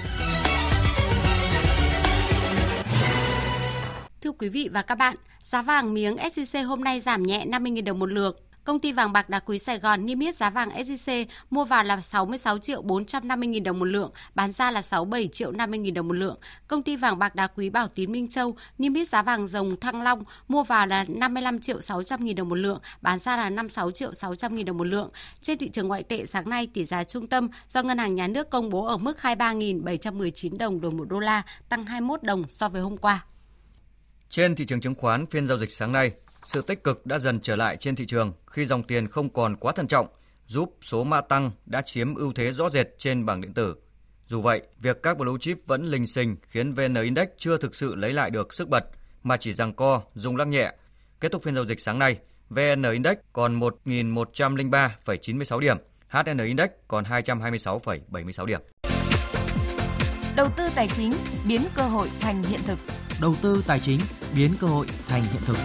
Thưa quý vị và các bạn, giá vàng miếng SJC hôm nay giảm nhẹ 50.000 đồng một lượng Công ty vàng bạc đá quý Sài Gòn niêm yết giá vàng SJC mua vào là 66 triệu 450 nghìn đồng một lượng, bán ra là 67 triệu 50 nghìn đồng một lượng. Công ty vàng bạc đá quý Bảo Tín Minh Châu niêm yết giá vàng dòng Thăng Long mua vào là 55 triệu 600 nghìn đồng một lượng, bán ra là 56 triệu 600 nghìn đồng một lượng. Trên thị trường ngoại tệ sáng nay tỷ giá trung tâm do Ngân hàng Nhà nước công bố ở mức 23.719 đồng đổi một đô la, tăng 21 đồng so với hôm qua. Trên thị trường chứng khoán phiên giao dịch sáng nay, sự tích cực đã dần trở lại trên thị trường khi dòng tiền không còn quá thận trọng, giúp số mã tăng đã chiếm ưu thế rõ rệt trên bảng điện tử. Dù vậy, việc các blue chip vẫn lình xình khiến VN Index chưa thực sự lấy lại được sức bật mà chỉ giằng co, rung lắc nhẹ. Kết thúc phiên giao dịch sáng nay, VN Index còn 1.103,96 điểm, HN Index còn 226,76 điểm. Đầu tư tài chính biến cơ hội thành hiện thực. Đầu tư tài chính biến cơ hội thành hiện thực.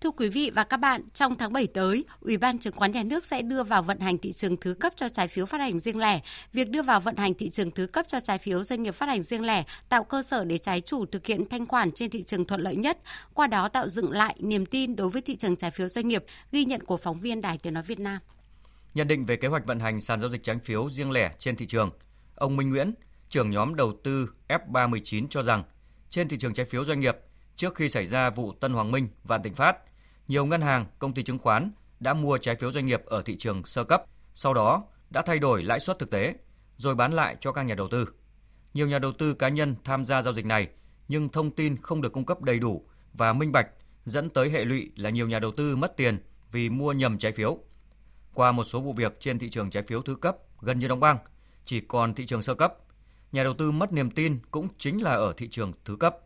Thưa quý vị và các bạn, trong tháng 7 tới, Ủy ban Chứng khoán Nhà nước sẽ đưa vào vận hành thị trường thứ cấp cho trái phiếu phát hành riêng lẻ. Việc đưa vào vận hành thị trường thứ cấp cho trái phiếu doanh nghiệp phát hành riêng lẻ tạo cơ sở để trái chủ thực hiện thanh khoản trên thị trường thuận lợi nhất, qua đó tạo dựng lại niềm tin đối với thị trường trái phiếu doanh nghiệp, ghi nhận của phóng viên Đài Tiếng nói Việt Nam. Nhận định về kế hoạch vận hành sàn giao dịch trái phiếu riêng lẻ trên thị trường, ông Minh Nguyễn, trưởng nhóm đầu tư F319 cho rằng trên thị trường trái phiếu doanh nghiệp, trước khi xảy ra vụ Tân Hoàng Minh và Tịnh Phát, nhiều ngân hàng, công ty chứng khoán đã mua trái phiếu doanh nghiệp ở thị trường sơ cấp, sau đó đã thay đổi lãi suất thực tế rồi bán lại cho các nhà đầu tư. Nhiều nhà đầu tư cá nhân tham gia giao dịch này nhưng thông tin không được cung cấp đầy đủ và minh bạch dẫn tới hệ lụy là nhiều nhà đầu tư mất tiền vì mua nhầm trái phiếu. Qua một số vụ việc trên thị trường trái phiếu thứ cấp gần như đóng băng, chỉ còn thị trường sơ cấp, nhà đầu tư mất niềm tin cũng chính là ở thị trường thứ cấp.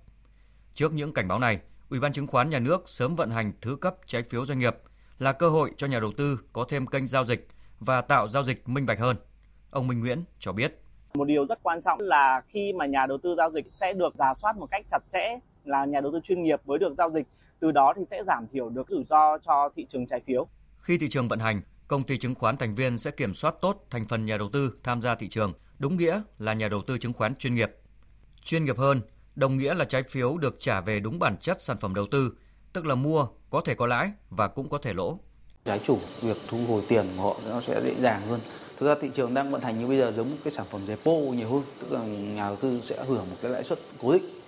Trước những cảnh báo này, Ủy ban chứng khoán nhà nước sớm vận hành thứ cấp trái phiếu doanh nghiệp là cơ hội cho nhà đầu tư có thêm kênh giao dịch và tạo giao dịch minh bạch hơn. Ông Minh Nguyễn cho biết. Một điều rất quan trọng là khi mà nhà đầu tư giao dịch sẽ được giả soát một cách chặt chẽ là nhà đầu tư chuyên nghiệp mới được giao dịch, từ đó thì sẽ giảm thiểu được rủi ro cho thị trường trái phiếu. Khi thị trường vận hành, công ty chứng khoán thành viên sẽ kiểm soát tốt thành phần nhà đầu tư tham gia thị trường, đúng nghĩa là nhà đầu tư chứng khoán chuyên nghiệp. Chuyên nghiệp hơn đồng nghĩa là trái phiếu được trả về đúng bản chất sản phẩm đầu tư, tức là mua có thể có lãi và cũng có thể lỗ. Trái chủ việc thu hồi tiền của họ nó sẽ dễ dàng hơn. Thực ra thị trường đang vận hành như bây giờ giống một cái sản phẩm repo nhiều hơn, tức là nhà đầu tư sẽ hưởng một cái lãi suất cố định.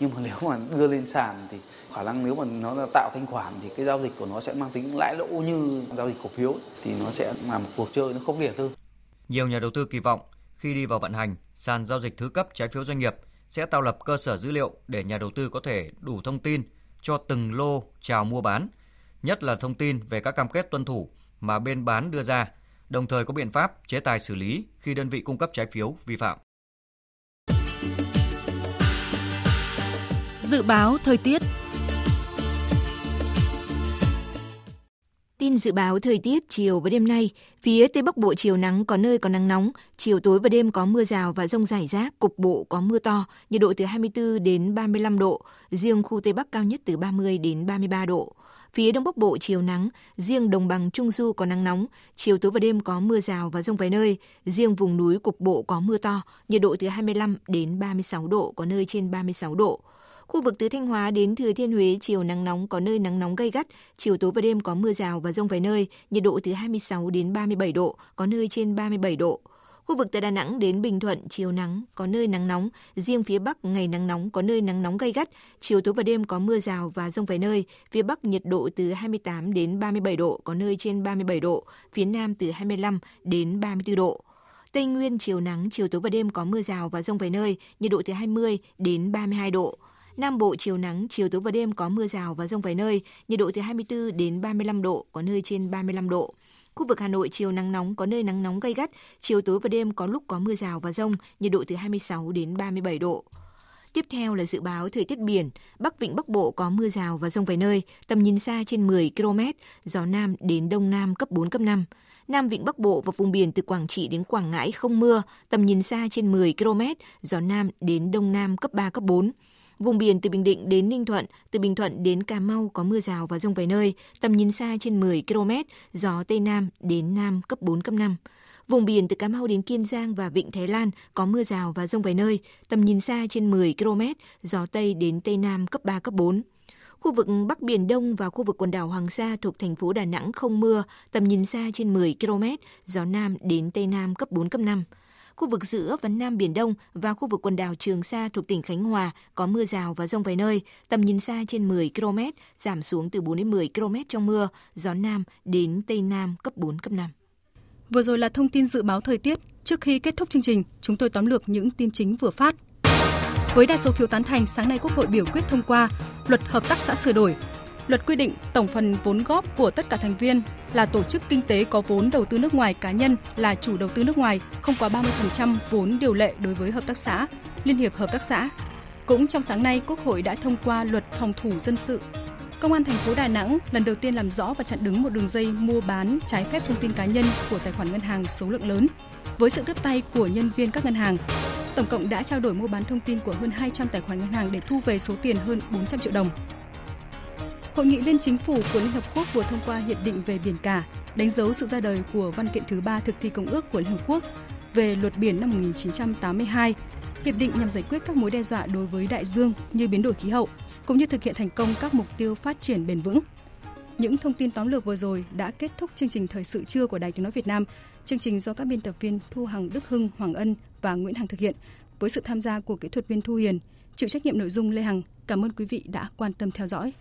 Nhưng mà nếu mà đưa lên sàn thì khả năng nếu mà nó là tạo thanh khoản thì cái giao dịch của nó sẽ mang tính lãi lỗ như giao dịch cổ phiếu thì nó sẽ là một cuộc chơi nó khốc liệt hơn. Nhiều nhà đầu tư kỳ vọng khi đi vào vận hành, sàn giao dịch thứ cấp trái phiếu doanh nghiệp sẽ tạo lập cơ sở dữ liệu để nhà đầu tư có thể đủ thông tin cho từng lô chào mua bán, nhất là thông tin về các cam kết tuân thủ mà bên bán đưa ra, đồng thời có biện pháp chế tài xử lý khi đơn vị cung cấp trái phiếu vi phạm. Dự báo thời tiết Tin dự báo thời tiết chiều và đêm nay, phía Tây Bắc Bộ chiều nắng có nơi có nắng nóng, chiều tối và đêm có mưa rào và rông rải rác, cục bộ có mưa to, nhiệt độ từ 24 đến 35 độ, riêng khu Tây Bắc cao nhất từ 30 đến 33 độ. Phía Đông Bắc Bộ chiều nắng, riêng đồng bằng Trung Du có nắng nóng, chiều tối và đêm có mưa rào và rông vài nơi, riêng vùng núi cục bộ có mưa to, nhiệt độ từ 25 đến 36 độ, có nơi trên 36 độ. Khu vực từ Thanh Hóa đến Thừa Thiên Huế chiều nắng nóng có nơi nắng nóng gay gắt, chiều tối và đêm có mưa rào và rông vài nơi, nhiệt độ từ 26 đến 37 độ, có nơi trên 37 độ. Khu vực từ Đà Nẵng đến Bình Thuận chiều nắng, có nơi nắng nóng, riêng phía Bắc ngày nắng nóng có nơi nắng nóng gay gắt, chiều tối và đêm có mưa rào và rông vài nơi, phía Bắc nhiệt độ từ 28 đến 37 độ, có nơi trên 37 độ, phía Nam từ 25 đến 34 độ. Tây Nguyên chiều nắng, chiều tối và đêm có mưa rào và rông vài nơi, nhiệt độ từ 20 đến 32 độ. Nam Bộ chiều nắng, chiều tối và đêm có mưa rào và rông vài nơi, nhiệt độ từ 24 đến 35 độ, có nơi trên 35 độ. Khu vực Hà Nội chiều nắng nóng có nơi nắng nóng gay gắt, chiều tối và đêm có lúc có mưa rào và rông, nhiệt độ từ 26 đến 37 độ. Tiếp theo là dự báo thời tiết biển, Bắc Vịnh Bắc Bộ có mưa rào và rông vài nơi, tầm nhìn xa trên 10 km, gió Nam đến Đông Nam cấp 4, cấp 5. Nam Vịnh Bắc Bộ và vùng biển từ Quảng Trị đến Quảng Ngãi không mưa, tầm nhìn xa trên 10 km, gió Nam đến Đông Nam cấp 3, cấp 4. Vùng biển từ Bình Định đến Ninh Thuận, từ Bình Thuận đến Cà Mau có mưa rào và rông vài nơi, tầm nhìn xa trên 10 km, gió Tây Nam đến Nam cấp 4, cấp 5. Vùng biển từ Cà Mau đến Kiên Giang và Vịnh Thái Lan có mưa rào và rông vài nơi, tầm nhìn xa trên 10 km, gió Tây đến Tây Nam cấp 3, cấp 4. Khu vực Bắc Biển Đông và khu vực quần đảo Hoàng Sa thuộc thành phố Đà Nẵng không mưa, tầm nhìn xa trên 10 km, gió Nam đến Tây Nam cấp 4, cấp 5. Khu vực giữa và Nam Biển Đông và khu vực quần đảo Trường Sa thuộc tỉnh Khánh Hòa có mưa rào và rông vài nơi, tầm nhìn xa trên 10 km, giảm xuống từ 4 đến 10 km trong mưa, gió Nam đến Tây Nam cấp 4, cấp 5. Vừa rồi là thông tin dự báo thời tiết. Trước khi kết thúc chương trình, chúng tôi tóm lược những tin chính vừa phát. Với đa số phiếu tán thành, sáng nay Quốc hội biểu quyết thông qua luật hợp tác xã sửa đổi. Luật quy định tổng phần vốn góp của tất cả thành viên là tổ chức kinh tế có vốn đầu tư nước ngoài cá nhân là chủ đầu tư nước ngoài không quá 30% vốn điều lệ đối với hợp tác xã, liên hiệp hợp tác xã. Cũng trong sáng nay, Quốc hội đã thông qua luật phòng thủ dân sự Công an thành phố Đà Nẵng lần đầu tiên làm rõ và chặn đứng một đường dây mua bán trái phép thông tin cá nhân của tài khoản ngân hàng số lượng lớn. Với sự tiếp tay của nhân viên các ngân hàng, tổng cộng đã trao đổi mua bán thông tin của hơn 200 tài khoản ngân hàng để thu về số tiền hơn 400 triệu đồng. Hội nghị Liên Chính phủ của Liên Hợp Quốc vừa thông qua Hiệp định về biển cả, đánh dấu sự ra đời của văn kiện thứ ba thực thi Công ước của Liên Hợp Quốc về luật biển năm 1982. Hiệp định nhằm giải quyết các mối đe dọa đối với đại dương như biến đổi khí hậu, cũng như thực hiện thành công các mục tiêu phát triển bền vững. Những thông tin tóm lược vừa rồi đã kết thúc chương trình thời sự trưa của Đài Tiếng nói Việt Nam. Chương trình do các biên tập viên Thu Hằng, Đức Hưng, Hoàng Ân và Nguyễn Hằng thực hiện với sự tham gia của kỹ thuật viên Thu Hiền, chịu trách nhiệm nội dung Lê Hằng. Cảm ơn quý vị đã quan tâm theo dõi.